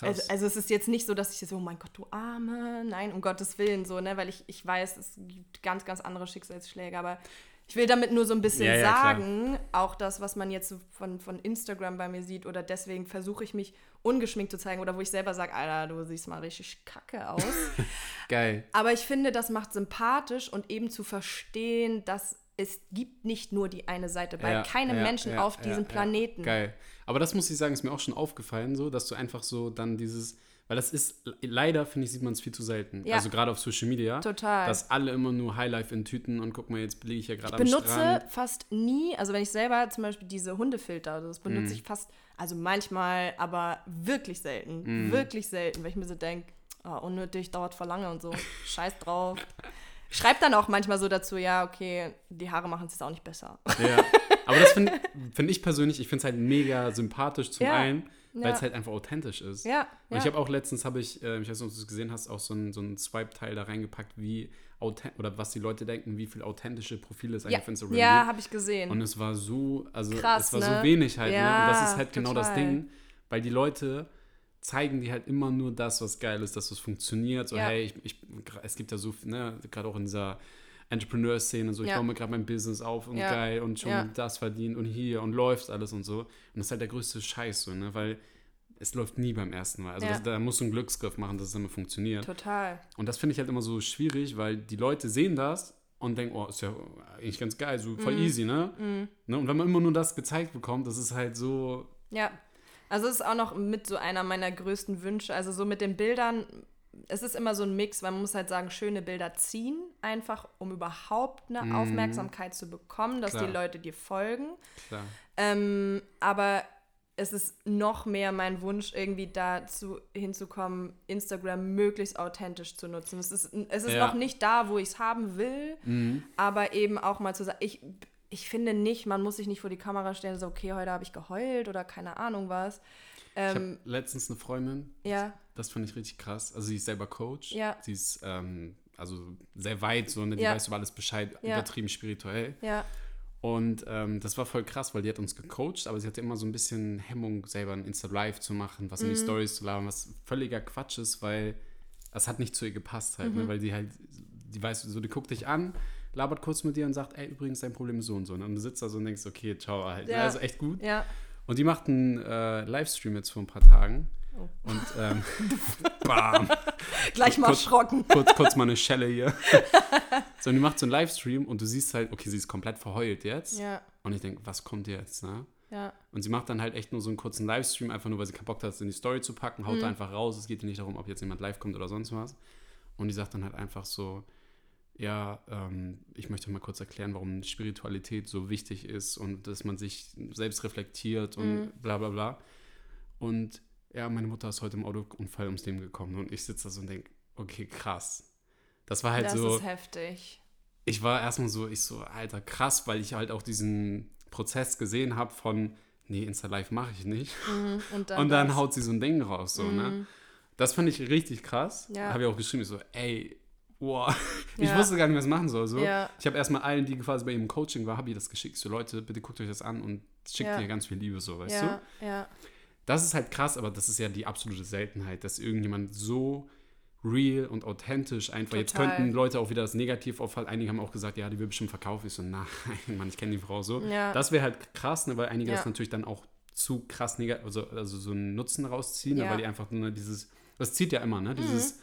also, also, es ist jetzt nicht so, dass ich so, oh mein Gott, du Arme. Nein, um Gottes Willen, so, ne? Weil ich, ich weiß, es gibt ganz, ganz andere Schicksalsschläge. Aber ich will damit nur so ein bisschen Ja, ja, sagen, auch das, was man jetzt von, von Instagram bei mir sieht, oder deswegen versuche ich mich ungeschminkt zu zeigen, oder wo ich selber sage, Alter, du siehst mal richtig kacke aus. Geil. Aber ich finde, das macht sympathisch und eben zu verstehen, dass es gibt nicht nur die eine Seite, bei Ja, keinem ja, Menschen ja, auf diesem. Planeten. Geil. Aber das muss ich sagen, ist mir auch schon aufgefallen, so, dass du einfach so dann dieses, weil das ist, leider finde ich, sieht man es viel zu selten. Ja. Also gerade auf Social Media. Total. Dass alle immer nur Highlife in Tüten und guck mal, jetzt liege ich ja gerade am benutze Strand. fast nie, also wenn ich selber zum Beispiel diese Hundefilter, das benutze ich fast, also manchmal, aber wirklich selten, Mhm. wirklich selten, weil ich mir so denke, oh, unnötig, dauert voll lange und so, scheiß drauf. Schreibt dann auch manchmal so dazu, ja, okay, die Haare machen es jetzt auch nicht besser. Ja. Aber das finde find ich persönlich, ich finde es halt mega sympathisch zum Ja. einen, weil Ja. es halt einfach authentisch ist. Ja, Und ja. ich habe auch letztens, habe ich, äh, ich weiß nicht, ob du es gesehen hast, auch so ein, so Swipe-Teil da reingepackt, wie authent oder was die Leute denken, wie viel authentische Profile es eigentlich ja, auf Instagram ja gibt. habe ich gesehen. Und es war so, also Krass, es war ne? so wenig halt, ne? Ja, Und das ist halt genau das total. Ding, weil die Leute zeigen dir halt immer nur das, was geil ist, dass es funktioniert. So, Ja. hey, ich, ich, es gibt ja so, viel, ne, gerade auch in dieser Entrepreneur-Szene, so, ich Ja. baue mir gerade mein Business auf und Ja. geil und schon Ja. das verdient und hier und läuft alles und so. Und das ist halt der größte Scheiß, so, ne, weil es läuft nie beim ersten Mal. Also Ja. das, da musst du einen Glücksgriff machen, dass es immer funktioniert. Total. Und das finde ich halt immer so schwierig, weil die Leute sehen das und denken, oh, ist ja eigentlich ganz geil, so voll easy, ne? ne? Und wenn man immer nur das gezeigt bekommt, das ist halt so, Ja. Also es ist auch noch mit so einer meiner größten Wünsche. Also so mit den Bildern, es ist immer so ein Mix, weil man muss halt sagen, schöne Bilder ziehen, einfach um überhaupt eine Aufmerksamkeit zu bekommen, dass Mhm. Klar. die Leute dir folgen. Ähm, aber es ist noch mehr mein Wunsch, irgendwie dazu hinzukommen, Instagram möglichst authentisch zu nutzen. Es ist, es ist Ja. noch nicht da, wo ich es haben will, Mhm. aber eben auch mal zu sagen, ich, ich finde nicht, man muss sich nicht vor die Kamera stellen, so, okay, heute habe ich geheult oder keine Ahnung was. Ich Ähm, habe letztens eine Freundin, ja, das fand ich richtig krass. Also sie ist selber Coach. Ja. Sie ist ähm, also sehr weit, so, ne? die Ja. weiß über alles Bescheid, Ja. übertrieben spirituell. ja, Und ähm, das war voll krass, weil die hat uns gecoacht, aber sie hatte immer so ein bisschen Hemmung, selber ein Insta-Live zu machen, was in Mhm. die Stories zu labern, was völliger Quatsch ist, weil das hat nicht zu ihr gepasst halt, Mhm. ne? weil die halt, die weiß, so, die guckt dich an, labert kurz mit dir und sagt, ey, übrigens, dein Problem ist so und so. Und dann sitzt da so und denkst, okay, ciao halt. ne? Ja. Also echt gut. ja. Und die macht einen äh, Livestream jetzt vor ein paar Tagen. Oh. Und ähm, bam, Gleich mal Kurz- erschrocken. kurz, kurz mal eine Schelle hier. so, und die macht so einen Livestream und du siehst halt, okay, sie ist komplett verheult jetzt. Ja, Und ich denke, was kommt jetzt, ne? ja, Und sie macht dann halt echt nur so einen kurzen Livestream, einfach nur, weil sie keinen Bock hat, es in die Story zu packen, Mhm. haut einfach raus. Es geht ihr nicht darum, ob jetzt jemand live kommt oder sonst was. Und die sagt dann halt einfach so, ja, ähm, ich möchte mal kurz erklären, warum Spiritualität so wichtig ist und dass man sich selbst reflektiert und Mhm. bla bla bla. Und ja, meine Mutter ist heute im Autounfall ums Leben gekommen und ich sitze da so und denke, okay, krass. Das war halt das so ist heftig. ich war erstmal so, ich so, alter, krass, weil ich halt auch diesen Prozess gesehen habe von, nee, Insta-Live mache ich nicht. Mhm. Und dann, Und dann das. haut sie so ein Ding raus, so, ne? Mhm. Das fand ich richtig krass. Ja. Habe ich auch geschrieben, ich so, ey, wow. Ich Ja. wusste gar nicht, was ich machen soll, so. Ja. Ich habe erstmal allen, die quasi bei ihm im Coaching war, habe ich das geschickt. So, Leute, bitte guckt euch das an und schickt Ja. mir ganz viel Liebe, so, weißt Ja, du? ja, Das ist halt krass, aber das ist ja die absolute Seltenheit, dass irgendjemand so real und authentisch einfach. Jetzt Total. könnten Leute auch wieder das Negativ auffallen. Einige haben auch gesagt, ja, die will bestimmt verkaufen. Ich so, nein, Mann, ich kenne die Frau so. Ja. Das wäre halt krass, ne, weil einige das natürlich dann auch zu krass negativ, also, also so einen Nutzen rausziehen, ne. Mhm. weil die einfach nur dieses, das zieht ja immer, ne? Dieses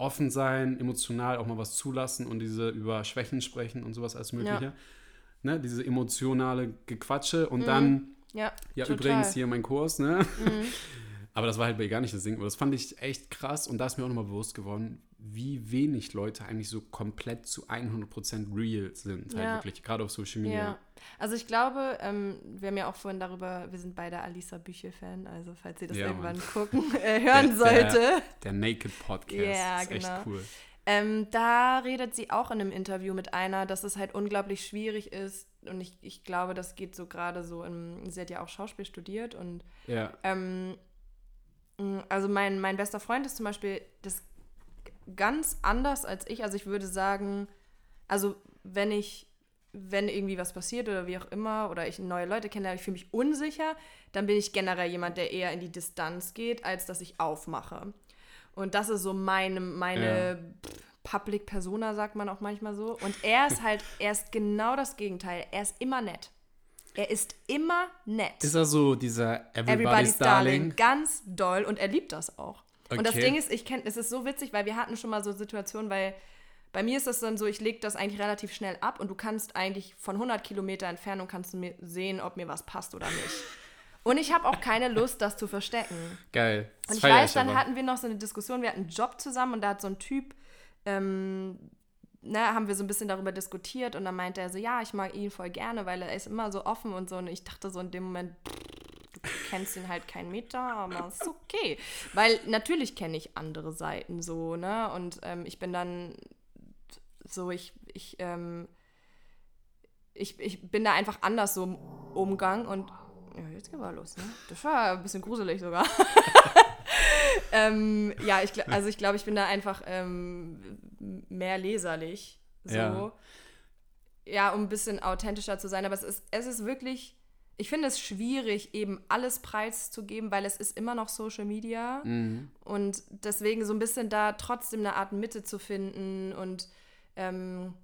offen sein, emotional auch mal was zulassen und diese über Schwächen sprechen und sowas alles Mögliche. Ne? Diese emotionale Gequatsche und dann ja. ja, total. übrigens hier mein Kurs, ne? Mhm. Aber das war halt bei ihr gar nicht das Ding. Aber das fand ich echt krass und da ist mir auch nochmal bewusst geworden, wie wenig Leute eigentlich so komplett zu 100% real sind. Halt Ja. wirklich, gerade auf Social Media. Ja, also ich glaube, ähm, wir haben ja auch vorhin darüber, wir sind beide Alisa Büchel-Fan, also falls ihr das Ja, irgendwann Mann. gucken, äh, hören Der- der- sollte. Der Naked Podcast. Ja, ist echt genau. cool. Ähm, da redet sie auch in einem Interview mit einer, dass es halt unglaublich schwierig ist. Und ich, ich glaube, das geht so gerade so im. Sie hat ja auch Schauspiel studiert und. Ja. Ähm, also mein, mein bester Freund ist zum Beispiel das ganz anders als ich. Also ich würde sagen, also wenn ich, wenn irgendwie was passiert oder wie auch immer, oder ich neue Leute kennenlerne, ich fühle mich unsicher, dann bin ich generell jemand, der eher in die Distanz geht, als dass ich aufmache. Und das ist so meine, meine Ja. Public Persona, sagt man auch manchmal so. Und er ist halt, er ist genau das Gegenteil. Er ist immer nett. Er ist immer nett. Ist er so dieser Everybody's, Everybody's Darling? Darling. Ganz doll und er liebt das auch. Und das Okay. Ding ist, ich kenne, es ist so witzig, weil wir hatten schon mal so Situationen, weil bei mir ist das dann so, ich lege das eigentlich relativ schnell ab und du kannst eigentlich von 100 Kilometer Entfernung kannst du mir sehen, ob mir was passt oder nicht. Und ich habe auch keine Lust, das zu verstecken. Geil. Das Und ich weiß, dann aber. hatten wir noch so eine Diskussion, wir hatten einen Job zusammen und da hat so ein Typ, ähm, ne, haben wir so ein bisschen darüber diskutiert und dann meinte er so, ja, ich mag ihn voll gerne, weil er ist immer so offen und so. Und ich dachte so in dem Moment, du kennst ihn halt keinen Meter, aber ist okay. Weil natürlich kenne ich andere Seiten so, ne? Und ähm, ich bin dann so, ich, ich, ähm, ich, ich bin da einfach anders so im Umgang und ja, jetzt geht mal los, ne? Das war ein bisschen gruselig sogar. ähm, ja, ich, also ich glaube, ich bin da einfach ähm, mehr leserlich. So. Ja. Ja. um ein bisschen authentischer zu sein. Aber es ist, es ist wirklich, ich finde es schwierig, eben alles preiszugeben, weil es ist immer noch Social Media. Mhm. Und deswegen so ein bisschen da trotzdem eine Art Mitte zu finden und ähm,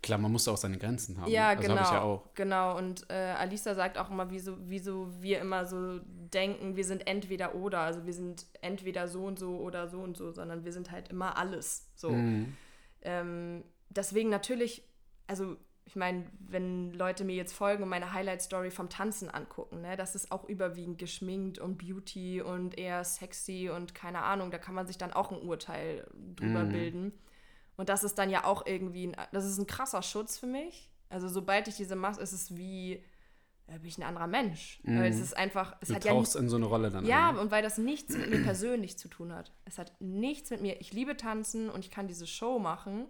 Klar, man muss auch seine Grenzen haben. ja, also genau. Habe ich ja auch. Genau. Und äh, Alisa sagt auch immer, wieso, wieso wir immer so denken, wir sind entweder oder. Also wir sind entweder so und so oder so und so, sondern wir sind halt immer alles. So. Mhm. Ähm, deswegen natürlich, also ich meine, wenn Leute mir jetzt folgen und meine Highlight-Story vom Tanzen angucken, ne, das ist auch überwiegend geschminkt und Beauty und eher sexy und keine Ahnung, da kann man sich dann auch ein Urteil drüber Mhm. bilden. Und das ist dann ja auch irgendwie, ein, das ist ein krasser Schutz für mich. Also sobald ich diese mache, ist es wie, äh, bin ich ein anderer Mensch. Weil es ist einfach, es Du hat ja tauchst in so eine Rolle dann ja, ein. und weil das nichts mit mir persönlich zu tun hat. Es hat nichts mit mir. Ich liebe tanzen und ich kann diese Show machen,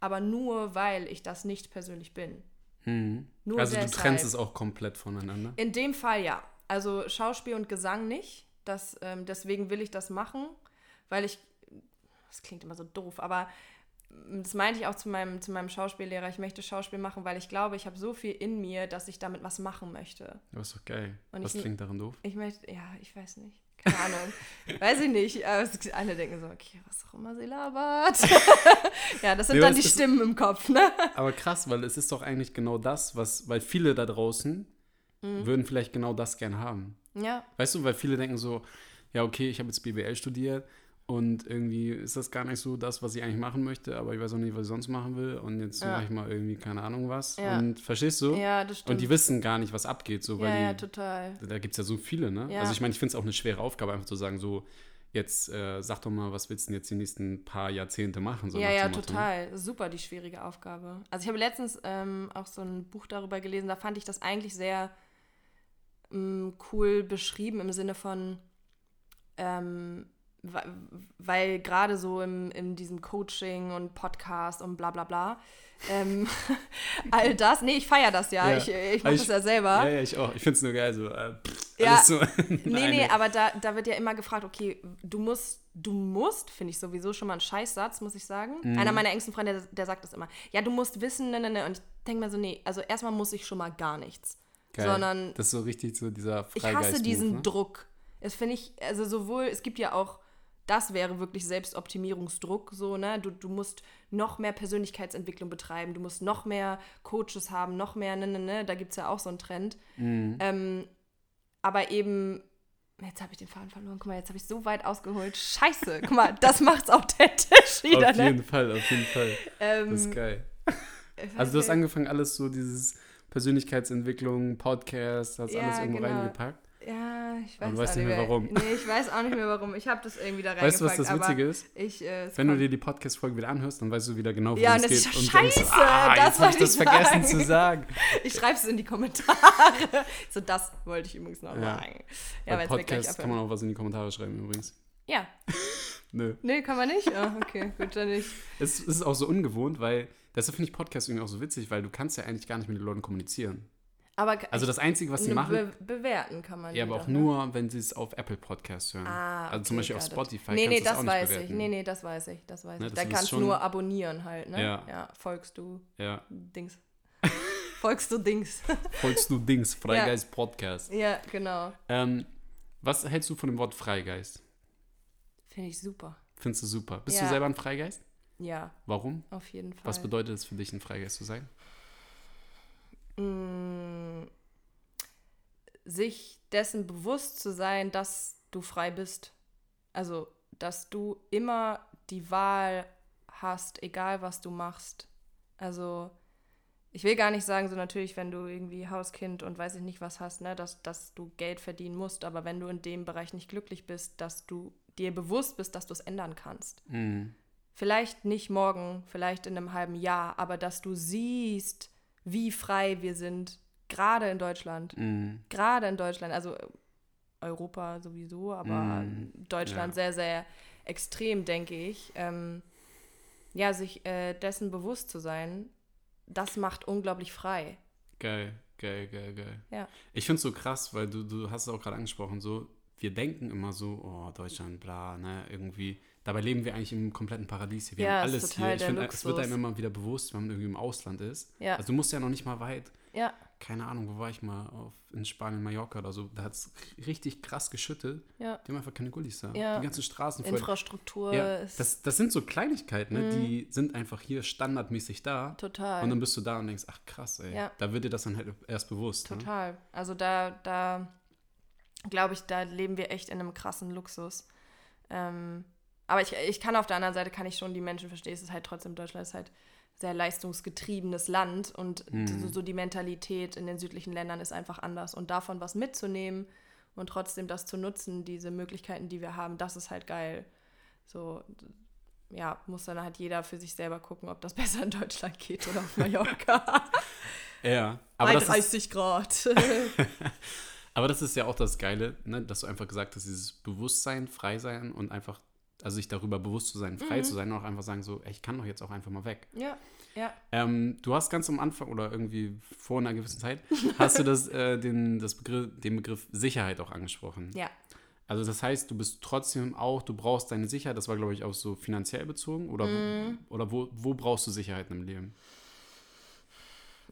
aber nur weil ich das nicht persönlich bin. Nur Also du deshalb. trennst es auch komplett voneinander. In dem Fall ja. Also Schauspiel und Gesang nicht. Das, ähm, deswegen will ich das machen, weil ich. Das klingt immer so doof, aber mm, das meinte ich auch zu meinem, zu meinem Schauspiellehrer. Ich möchte Schauspiel machen, weil ich glaube, ich habe so viel in mir, dass ich damit was machen möchte. Das ist doch geil. Und Was ich- klingt daran doof? Ich möchte, ja, ich weiß nicht. Keine Ahnung. weiß ich nicht. Es, alle denken so, okay, was auch immer sie labert. ja, das sind Nee, dann die Stimmen im Kopf, ne? Aber krass, weil es ist doch eigentlich genau das, was, weil viele da draußen Mhm. würden vielleicht genau das gern haben. Ja, Weißt du, weil viele denken so, ja, okay, ich habe jetzt BWL studiert und irgendwie ist das gar nicht so das, was ich eigentlich machen möchte, aber ich weiß auch nicht, was ich sonst machen will und jetzt Ja. mache ich mal irgendwie keine Ahnung was. Ja. Und verstehst du? ja, das stimmt. und die wissen gar nicht, was abgeht, so, weil ja, ja, die, total. da gibt es ja so viele, ne? Also ich meine, ich finde es auch eine schwere Aufgabe, einfach zu sagen, so, jetzt äh, sag doch mal, was willst du denn jetzt die nächsten paar Jahrzehnte machen? So ja, ja, ne? total. Super, die schwierige Aufgabe. Also ich habe letztens ähm, auch so ein Buch darüber gelesen, da fand ich das eigentlich sehr ähm, cool beschrieben im Sinne von, ähm, weil gerade so im, in diesem Coaching und Podcast und bla bla bla, ähm, all das, nee, ich feiere das ja, Ja. ich, ich Aber mache ich- das ja selber. Ja, ja, ich auch. Ich finde es nur geil, so, äh, pff, Ja. alles so. Nee, nee, aber da, da wird ja immer gefragt, okay, du musst, du musst, finde ich sowieso schon mal ein Scheißsatz, muss ich sagen. Mhm. Einer meiner engsten Freunde, der, der sagt das immer. Ja, du musst wissen, ne, ne, ne. Und ich denke mir so, nee, also erstmal muss ich schon mal gar nichts. Geil. Sondern Das ist so richtig so dieser ich Freigeist hasse diesen ne? Druck. Das finde ich, also sowohl, es gibt ja auch, das wäre wirklich Selbstoptimierungsdruck, so, ne? Du, du musst noch mehr Persönlichkeitsentwicklung betreiben, du musst noch mehr Coaches haben, noch mehr, ne, ne, ne, da gibt es ja auch so einen Trend. Mhm. Ähm, aber eben, jetzt habe ich den Faden verloren, guck mal, jetzt habe ich so weit ausgeholt. Scheiße, guck mal, das macht's authentisch wieder, Auf ne? jeden Fall, auf jeden Fall. Ähm, Das ist geil. Also du hast angefangen, alles so dieses Persönlichkeitsentwicklung, Podcast, hast Ja, alles irgendwo genau. reingepackt. Ja, ich weiß weißt nicht mehr, warum. Nee, ich weiß auch nicht mehr warum. Ich habe das irgendwie da reingepackt. Weißt du, was das Witzige ist? Ich, äh, Wenn du dir die Podcast-Folge wieder anhörst, dann weißt du wieder genau, worum Ja, es das geht. ist ja und denkst, scheiße, ah, das habe ich wollte das ich vergessen sagen. zu sagen. Ich schreibe es in die Kommentare. so, das wollte ich übrigens noch Ja. sagen. Ja, Bei Podcast kann man auch was in die Kommentare schreiben übrigens. Ja. Nö. Nee, kann man nicht? Ah, okay, gut, dann nicht. Es ist auch so ungewohnt, weil deshalb finde ich Podcast irgendwie auch so witzig, weil du kannst ja eigentlich gar nicht mit den Leuten kommunizieren. Aber Also das Einzige, was sie machen, be bewerten kann man ja, aber auch ne? nur, wenn sie es auf Apple Podcasts hören. Ah, also zum Beispiel auf. Spotify Nee, nee, das weiß ich. Nee, nee, das weiß ich. Das weiß Ne, ich. Da kannst du nur abonnieren halt, ne? Ja. Ja, folgst du Ja. Dings. folgst du Dings. Folgst du Dings, Freigeist Podcast. ja, genau. Ähm, was hältst du von dem Wort Freigeist? Finde ich super. Findest du super. Bist Ja. du selber ein Freigeist? Ja, Warum? auf jeden Fall. Was bedeutet es für dich, ein Freigeist zu sein? Sich dessen bewusst zu sein, dass du frei bist. Also, dass du immer die Wahl hast, egal was du machst. Also, ich will gar nicht sagen, so natürlich, wenn du irgendwie Hauskind und weiß ich nicht was hast, ne, dass, dass du Geld verdienen musst, aber wenn du in dem Bereich nicht glücklich bist, dass du dir bewusst bist, dass du es ändern kannst. Mhm. Vielleicht nicht morgen, vielleicht in einem halben Jahr, aber dass du siehst, wie frei wir sind, gerade in Deutschland. Mhm. Gerade in Deutschland, also äh, Europa sowieso, aber Mm, Deutschland ja. sehr, sehr extrem, denke ich. Ähm, ja, sich äh, dessen bewusst zu sein, das macht unglaublich frei. Geil, geil, geil, geil. Ja. Ich finde es so krass, weil du, du hast es auch gerade angesprochen, so, wir denken immer so, oh, Deutschland, bla, ne, irgendwie. Dabei leben wir eigentlich im kompletten Paradies hier. Wir Ja, haben alles hier. Ich finde, es wird einem immer wieder bewusst, wenn man irgendwie im Ausland ist. Ja. Also du musst ja noch nicht mal weit, Ja, keine Ahnung, wo war ich mal, auf, in Spanien, Mallorca oder so, da hat es richtig krass geschüttet. ja. Die haben einfach keine Gullis da. Ja. Die ganzen Straßen voll. Infrastruktur Ja, ist das, das sind so Kleinigkeiten, ne? Mhm. die sind einfach hier standardmäßig da. total. Und dann bist du da und denkst, ach krass, ey. Ja. Da wird dir das dann halt erst bewusst. Ne? Total. Also da, da glaube ich, da leben wir echt in einem krassen Luxus. Ähm, aber ich, ich kann auf der anderen Seite, kann ich schon die Menschen verstehen, es ist halt trotzdem, Deutschland ist halt sehr leistungsgetriebenes Land und Mhm. so, so die Mentalität in den südlichen Ländern ist einfach anders. Und davon was mitzunehmen und trotzdem das zu nutzen, diese Möglichkeiten, die wir haben, das ist halt geil. So, ja, muss dann halt jeder für sich selber gucken, ob das besser in Deutschland geht oder auf Mallorca. Ja, aber Bei das, ist, 30 Grad. aber das ist ja auch das Geile, ne? dass du einfach gesagt hast, dieses Bewusstsein, frei sein und einfach, also sich darüber bewusst zu sein, Mhm. frei zu sein und auch einfach sagen so, ey, ich kann doch jetzt auch einfach mal weg. ja, ja. Ähm, du hast ganz am Anfang oder irgendwie vor einer gewissen Zeit, hast du das, äh, den, das Begriff, den Begriff Sicherheit auch angesprochen. Ja. Also das heißt, du bist trotzdem auch, du brauchst deine Sicherheit, das war glaube ich auch so finanziell bezogen oder, Mhm. oder wo, wo brauchst du Sicherheit im Leben?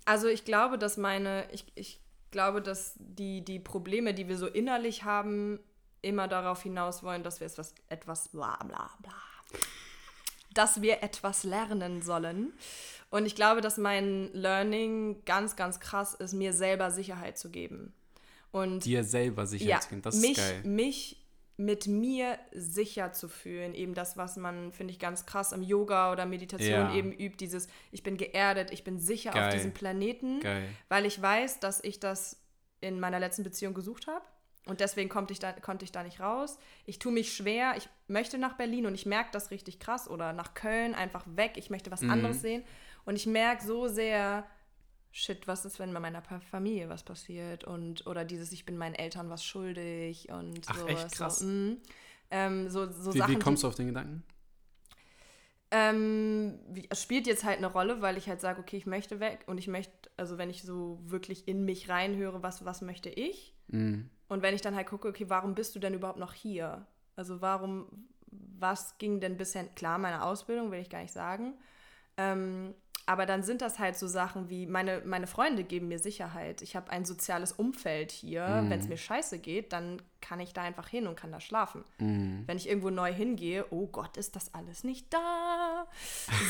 Also ich glaube, dass meine, ich, ich glaube, dass die, die Probleme, die wir so innerlich haben, immer darauf hinaus wollen, dass wir etwas, etwas bla bla bla. Dass wir etwas lernen sollen. Und ich glaube, dass mein Learning ganz, ganz krass ist, mir selber Sicherheit zu geben. Und Dir selber Sicherheit ja, zu geben, das mich, ist geil. mich mit mir sicher zu fühlen. Eben das, was man, finde ich, ganz krass im Yoga oder Meditation Ja. eben übt. Dieses, ich bin geerdet, ich bin sicher Geil. auf diesem Planeten, Geil. weil ich weiß, dass ich das in meiner letzten Beziehung gesucht habe. Und deswegen konnte ich, da, konnte ich da nicht raus. Ich tue mich schwer. Ich möchte nach Berlin und ich merke das richtig krass. Oder nach Köln einfach weg. Ich möchte was Mhm. anderes sehen. Und ich merke so sehr, shit, was ist, wenn bei meiner Familie was passiert? Und, oder dieses, ich bin meinen Eltern was schuldig und Ach, sowas. echt krass. So, mm. ähm, so, so Wie, Sachen, wie kommst du auf den Gedanken? ähm, spielt jetzt halt eine Rolle, weil ich halt sage, okay, ich möchte weg und ich möchte, also wenn ich so wirklich in mich reinhöre, was, was möchte ich? Mhm. Und wenn ich dann halt gucke, okay, warum bist du denn überhaupt noch hier? Also warum, was ging denn bisher, klar, meine Ausbildung will ich gar nicht sagen, ähm, aber dann sind das halt so Sachen wie, meine, meine Freunde geben mir Sicherheit. Ich habe ein soziales Umfeld hier. Mhm. Wenn es mir scheiße geht, dann kann ich da einfach hin und kann da schlafen. Mhm. Wenn ich irgendwo neu hingehe, oh Gott, ist das alles nicht da.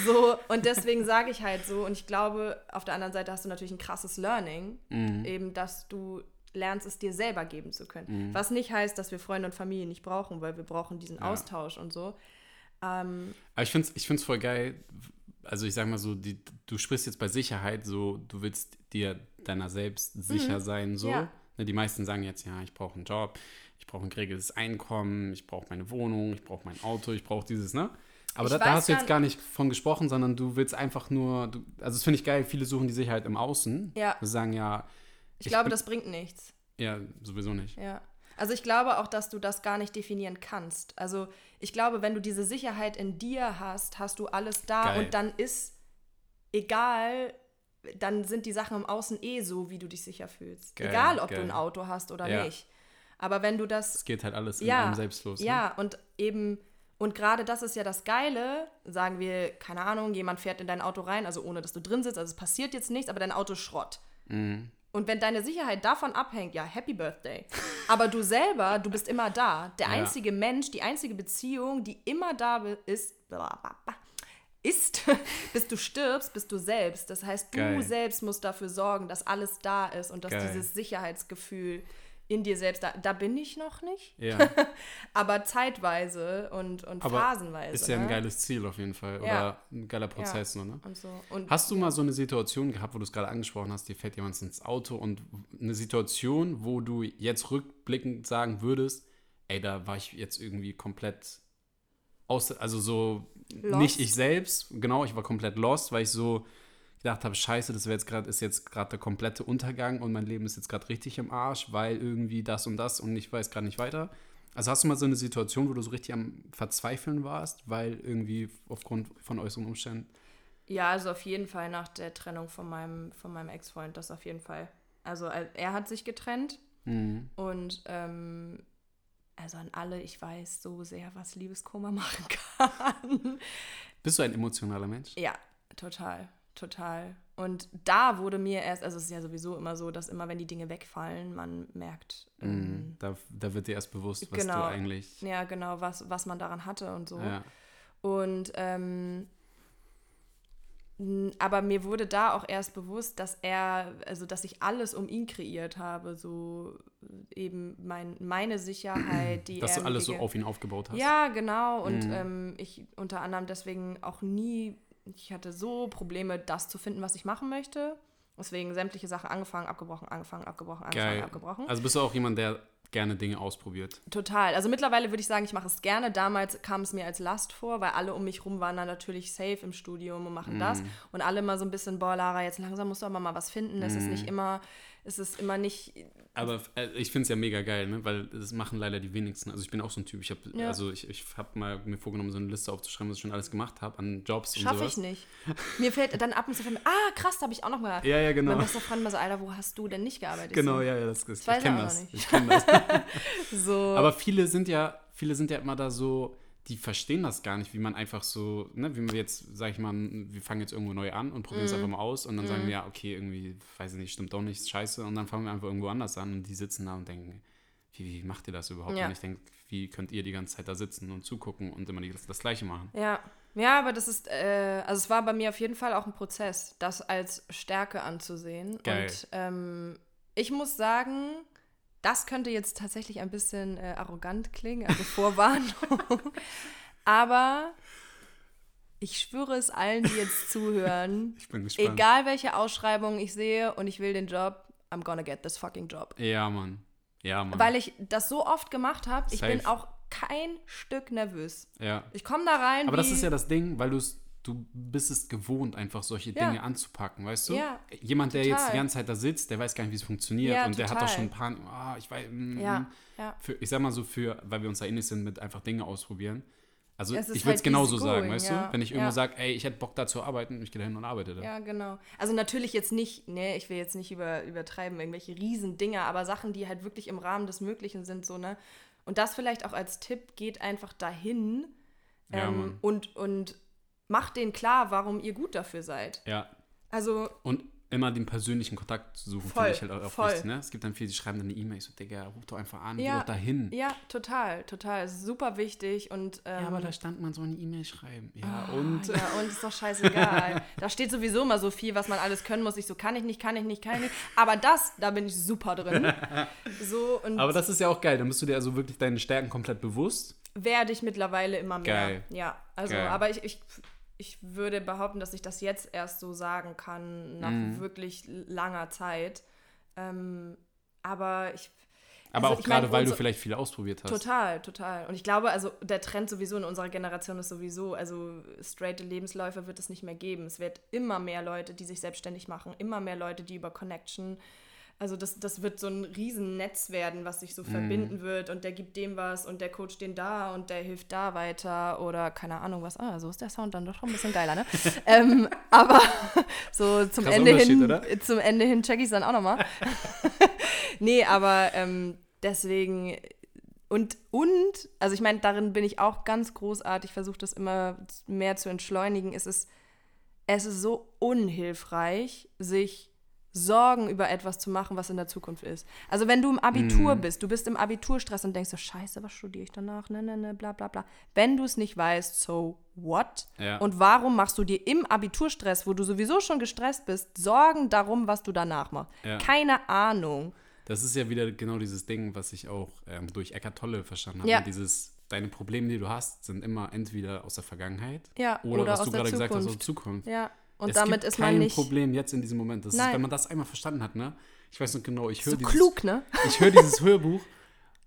So, und deswegen sage ich halt so, und ich glaube, auf der anderen Seite hast du natürlich ein krasses Learning, Mhm. eben, dass du lernst, es dir selber geben zu können. Was nicht heißt, dass wir Freunde und Familie nicht brauchen, weil wir brauchen diesen Ja. Austausch und so. Ähm, Aber ich finde es ich find's voll geil. Also ich sag mal so, die, du sprichst jetzt bei Sicherheit so, du willst dir deiner selbst sicher sein, so. Mhm. Ja. Ne, Die meisten sagen jetzt, ja, ich brauche einen Job, ich brauche ein geregeltes Einkommen, ich brauche meine Wohnung, ich brauche mein Auto, ich brauche dieses, ne? Aber da, da hast du jetzt gar- nicht von gesprochen, sondern du willst einfach nur, du, also das finde ich geil, viele suchen die Sicherheit im Außen. Ja. Sie sagen ja, ich, Ich glaube, das bringt nichts. ja, sowieso nicht. Ja. Also ich glaube auch, dass du das gar nicht definieren kannst. Also ich glaube, wenn du diese Sicherheit in dir hast, hast du alles da Geil. und dann ist egal, dann sind die Sachen im Außen eh so, wie du dich sicher fühlst. Geil, egal, ob geil. du ein Auto hast oder Ja. nicht. Aber wenn du das Es geht halt alles in ja, einem selbst los. ne? Ja, und eben, und gerade das ist ja das Geile, sagen wir, keine Ahnung, jemand fährt in dein Auto rein, also ohne dass du drin sitzt, also es passiert jetzt nichts, aber dein Auto ist Schrott. Mhm. Und wenn deine Sicherheit davon abhängt, ja, Happy Birthday. Aber du selber, du bist immer da. Der Ja. einzige Mensch, die einzige Beziehung, die immer da ist, ist, bis du stirbst, bist du selbst. Das heißt, du Geil. selbst musst dafür sorgen, dass alles da ist und dass Geil. dieses Sicherheitsgefühl in dir selbst da, da bin ich noch nicht, Ja, aber zeitweise und, und aber phasenweise. ist ja ein ne? geiles Ziel auf jeden Fall. Ja. Oder ein geiler Prozess nur, ne? Und so. Und Hast du mal so eine Situation gehabt, wo du es gerade angesprochen hast, dir fährt jemand ins Auto und eine Situation, wo du jetzt rückblickend sagen würdest, ey, da war ich jetzt irgendwie komplett aus, also so Lost? nicht ich selbst, genau, ich war komplett lost, weil ich so gedacht habe, scheiße, das jetzt gerade ist jetzt gerade der komplette Untergang und mein Leben ist jetzt gerade richtig im Arsch, weil irgendwie das und das und ich weiß gerade nicht weiter. Also hast du mal so eine Situation, wo du so richtig am Verzweifeln warst, weil irgendwie aufgrund von äußeren Umständen Ja, also auf jeden Fall nach der Trennung von meinem, von meinem Ex-Freund, das auf jeden Fall. Also äh, er hat sich getrennt Mhm. und ähm, also an alle, ich weiß so sehr, was Liebeskoma machen kann. Bist du ein emotionaler Mensch? ja, total, total. Und da wurde mir erst, also es ist ja sowieso immer so, dass immer wenn die Dinge wegfallen, man merkt, ähm, Mhm. Da, da wird dir erst bewusst, was Genau. du eigentlich. ja genau, was, was man daran hatte und so. Ja. Und ähm, aber mir wurde da auch erst bewusst, dass er, also dass ich alles um ihn kreiert habe, so äh, eben mein, meine Sicherheit, die Dass er du alles so auf ihn aufgebaut hast. Ja, genau. Und Mhm. ähm, ich unter anderem deswegen auch nie, ich hatte so Probleme, das zu finden, was ich machen möchte. Deswegen sämtliche Sachen angefangen, abgebrochen, angefangen, abgebrochen, angefangen, Geil. abgebrochen. Also bist du auch jemand, der gerne Dinge ausprobiert. Total. Also mittlerweile würde ich sagen, ich mache es gerne. Damals kam es mir als Last vor, weil alle um mich rum waren dann natürlich safe im Studium und machen das. Mhm. Und alle immer so ein bisschen, boah, Lara, jetzt langsam musst du aber mal was finden. Es ist Mhm. nicht immer, es ist immer nicht. Aber äh, ich finde es ja mega geil, ne? weil das machen leider die wenigsten. Also ich bin auch so ein Typ. Ich habe Ja. also ich, ich hab mal mir vorgenommen, so eine Liste aufzuschreiben, was ich schon alles gemacht habe an Jobs und Schaffe sowas. ich nicht. Mir fällt dann ab und zu, fällt mir, ah, krass, da habe ich auch noch mal. Ja, ja, genau. Mein bester Freund immer so, Alter, wo hast du denn nicht gearbeitet? Ich Genau, so, ja, ja, das, das, ich er kenne das. nicht. Ich kenne das. So, Aber viele sind ja, viele sind ja immer da so, die verstehen das gar nicht, wie man einfach so, ne, wie wir jetzt, sag ich mal, wir fangen jetzt irgendwo neu an und probieren es Mhm. einfach mal aus und dann sagen wir, ja, okay, irgendwie, weiß ich nicht, stimmt doch nicht, scheiße und dann fangen wir einfach irgendwo anders an und die sitzen da und denken, wie, wie macht ihr das überhaupt? Ja. Und ich denke, wie könnt ihr die ganze Zeit da sitzen und zugucken und immer das, das Gleiche machen? Ja, ja, aber das ist, äh, also es war bei mir auf jeden Fall auch ein Prozess, das als Stärke anzusehen. Geil. Und ähm, ich muss sagen, das könnte jetzt tatsächlich ein bisschen äh, arrogant klingen, also Vorwarnung. aber ich schwöre es allen, die jetzt zuhören, Ich bin gespannt. egal welche Ausschreibung ich sehe und ich will den Job, I'm gonna get this fucking job. Ja, Mann. Ja, Mann. Weil ich das so oft gemacht habe, ich bin auch kein Stück nervös. ja. Ich komme da rein. Aber das ist ja das Ding, weil du es du bist es gewohnt, einfach solche Ja. Dinge anzupacken, weißt du? Ja, Jemand, der jetzt total. die ganze Zeit da sitzt, der weiß gar nicht, wie es funktioniert Ja, und der hat doch total. schon Panik. Ah, ich weiß. mm, Ja, mm. ja. Für, ich sag mal so, für, weil wir uns da ähnlich sind mit einfach Dinge ausprobieren. Also ich würde es halt genauso easy sagen, going, weißt ja, du? Wenn ich irgendwo ja. sage, ey, ich hätte Bock da zu arbeiten, ich gehe da hin und arbeite da. Ja, genau. Also natürlich jetzt nicht, ne, ich will jetzt nicht über, übertreiben, irgendwelche riesen Dinger, aber Sachen, die halt wirklich im Rahmen des Möglichen sind, so, ne? Und das vielleicht auch als Tipp, geht einfach dahin Ja, ähm, und, und macht denen klar, warum ihr gut dafür seid. Ja. Also, Und immer den persönlichen Kontakt zu suchen, Voll, finde ich halt auch voll. wichtig. Ne? Es gibt dann viele, die schreiben dann eine E-Mail, ich so, Digga, ruf doch einfach an, Ja, geh doch dahin. ja, total, total. Ist super wichtig und. Ähm, Ja, aber da stand man so eine E-Mail schreiben. Ja, Ah, und. Ja, und ist doch scheißegal. da steht sowieso immer so viel, was man alles können muss. Ich so, kann ich nicht, kann ich nicht, kann ich nicht. Aber das, da bin ich super drin. So, und Aber das ist ja auch geil, dann bist du dir also wirklich deinen Stärken komplett bewusst. werde ich mittlerweile immer mehr. Geil. Ja, also, Geil. aber ich, ich, ich würde behaupten, dass ich das jetzt erst so sagen kann, nach Mhm. wirklich langer Zeit. Ähm, aber ich. Aber also auch gerade, weil du vielleicht viel ausprobiert hast. Total, total. Und ich glaube, also der Trend sowieso in unserer Generation ist sowieso, also straighte Lebensläufe wird es nicht mehr geben. Es wird immer mehr Leute, die sich selbstständig machen, immer mehr Leute, die über Connection also das, das wird so ein Riesennetz werden, was sich so Mhm. verbinden wird und der gibt dem was und der coacht den da und der hilft da weiter oder keine Ahnung was. Ah, so ist der Sound dann doch schon ein bisschen geiler, ne? ähm, aber so zum Ende hin, oder? zum Ende hin check ich es dann auch nochmal. nee, aber ähm, deswegen und, und, also ich meine, darin bin ich auch ganz großartig, versuche das immer mehr zu entschleunigen. Es ist, es ist so unhilfreich, sich Sorgen über etwas zu machen, was in der Zukunft ist. Also wenn du im Abitur Mhm. bist, du bist im Abiturstress und denkst so, scheiße, was studiere ich danach? Ne, ne, ne, bla bla bla. Wenn du es nicht weißt, so what? Ja. Und warum machst du dir im Abiturstress, wo du sowieso schon gestresst bist, Sorgen darum, was du danach machst? Ja. Keine Ahnung. Das ist ja wieder genau dieses Ding, was ich auch ähm, durch Eckart Tolle verstanden habe. Ja. Dieses, deine Probleme, die du hast, sind immer entweder aus der Vergangenheit oder, oder was aus du der gerade gesagt hast, aus der Zukunft. Zukunft. Ja, und es damit gibt ist kein man nicht Problem jetzt in diesem Moment. Das ist, wenn man das einmal verstanden hat, ne? Ich weiß noch genau, ich höre so dieses, klug, ne? ich höre dieses Hörbuch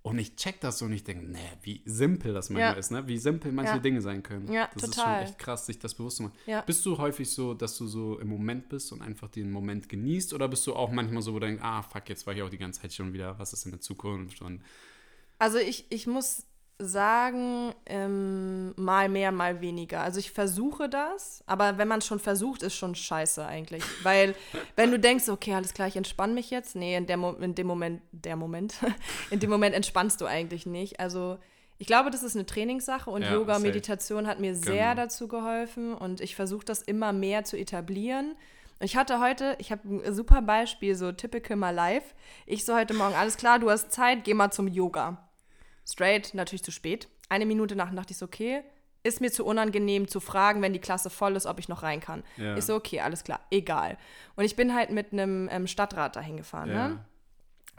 und ich check das so und ich denke, ne, wie simpel das manchmal Ja. ist, ne? Wie simpel manche Ja. Dinge sein können. Ja, das total. ist schon echt krass, sich das bewusst zu machen. Ja. Bist du häufig so, dass du so im Moment bist und einfach den Moment genießt oder bist du auch manchmal so, wo du denkst, ah, fuck, jetzt war ich auch die ganze Zeit schon wieder, was ist in der Zukunft und Also ich, ich muss sagen, ähm, mal mehr, mal weniger. Also ich versuche das, aber wenn man es schon versucht, ist schon scheiße eigentlich. Weil wenn du denkst, okay, alles klar, ich entspanne mich jetzt, nee, in, der Mo in dem Moment, der Moment, in dem Moment entspannst du eigentlich nicht. Also ich glaube, das ist eine Trainingssache und Ja, Yoga. Meditation hat mir sehr Genau. dazu geholfen und ich versuche das immer mehr zu etablieren. Ich hatte heute, ich habe ein super Beispiel, so typical my life. Ich so heute Morgen, alles klar, du hast Zeit, geh mal zum Yoga. Straight, natürlich zu spät. Eine Minute nach dachte ich so, okay, ist mir zu unangenehm zu fragen, wenn die Klasse voll ist, ob ich noch rein kann. Ja. Ich so, okay, alles klar, egal. Und ich bin halt mit einem ähm, Stadtrat dahin gefahren, ja. ne?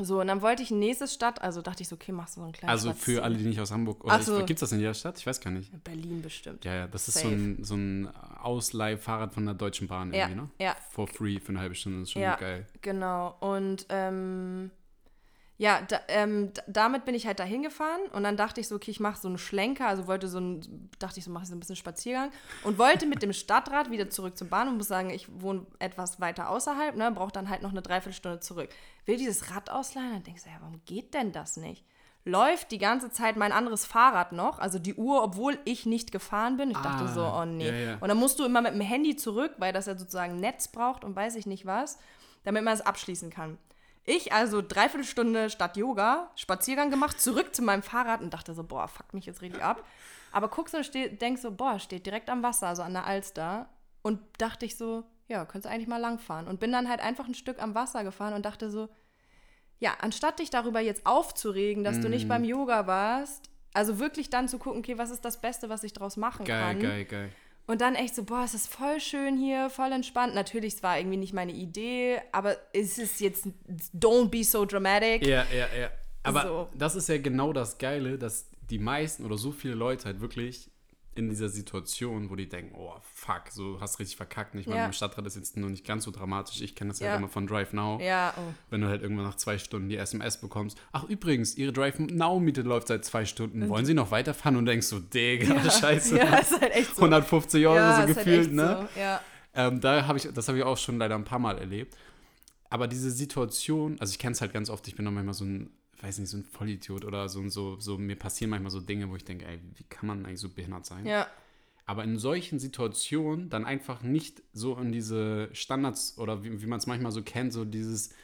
So, und dann wollte ich ein nächstes Stadt, also dachte ich so, okay, machst du so einen kleinen Also für alle, die nicht aus Hamburg oder Ach so. gibt es das in jeder Stadt? Ich weiß gar nicht. Berlin bestimmt. Ja, ja, das ist so Safe. ein, so ein Ausleihfahrrad von der Deutschen Bahn Ja, irgendwie, ne? ja. For free für eine halbe Stunde, das ist schon Ja. geil. Genau. Und ähm, ja, da, ähm, damit bin ich halt dahin gefahren und dann dachte ich so, okay, ich mache so einen Schlenker, also wollte so ein, dachte ich so, mache ich so ein bisschen Spaziergang und wollte mit dem Stadtrad wieder zurück zum Bahnhof. Muss sagen, ich wohne etwas weiter außerhalb, ne, brauche dann halt noch eine Dreiviertelstunde zurück. Will dieses Rad ausleihen? Dann denkst du, ja, warum geht denn das nicht? Läuft die ganze Zeit mein anderes Fahrrad noch, also die Uhr, obwohl ich nicht gefahren bin. Ich dachte Ah, so, oh nee. ja, ja. Und dann musst du immer mit dem Handy zurück, weil das ja sozusagen Netz braucht und weiß ich nicht was, damit man es abschließen kann. Ich also dreiviertel Stunde statt Yoga, Spaziergang gemacht, zurück zu meinem Fahrrad und dachte so, boah, fuck mich jetzt richtig ab. Aber guckst du und steh, denkst so, boah, steht direkt am Wasser, also an der Alster. Und dachte ich so, ja, könntest du eigentlich mal langfahren. Und bin dann halt einfach ein Stück am Wasser gefahren und dachte so, ja, anstatt dich darüber jetzt aufzuregen, dass du nicht Mhm. beim Yoga warst, also wirklich dann zu gucken, okay, was ist das Beste, was ich draus machen Geil, kann. geil, geil. Und dann echt so, boah, es ist voll schön hier, voll entspannt. Natürlich, es war irgendwie nicht meine Idee, aber es ist jetzt, don't be so dramatic. Ja, ja, ja. Aber So. das ist ja genau das Geile, dass die meisten oder so viele Leute halt wirklich in dieser Situation, wo die denken, oh fuck, so hast richtig verkackt. Ich meine, Ja. im Stadtrat ist jetzt nur nicht ganz so dramatisch. Ich kenne das ja Ja. immer von Drive Now. Ja, oh. Wenn du halt irgendwann nach zwei Stunden die SMS bekommst. Ach, übrigens, Ihre Drive Now-Miete läuft seit zwei Stunden. Wollen Sie noch weiterfahren? Und denkst so, Digga, scheiße. ja, ist halt echt so. 150 Euro ja, so ist gefühlt, halt ne? So. Ja. Ähm, da habe ich, das habe ich auch schon leider ein paar Mal erlebt. Aber diese Situation, also ich kenne es halt ganz oft, ich bin auch manchmal so ein, weiß nicht, so ein Vollidiot oder so, so, so, mir passieren manchmal so Dinge, wo ich denke, ey, wie kann man eigentlich so behindert sein? ja, Aber in solchen Situationen dann einfach nicht so in diese Standards oder wie, wie man es manchmal so kennt, so dieses,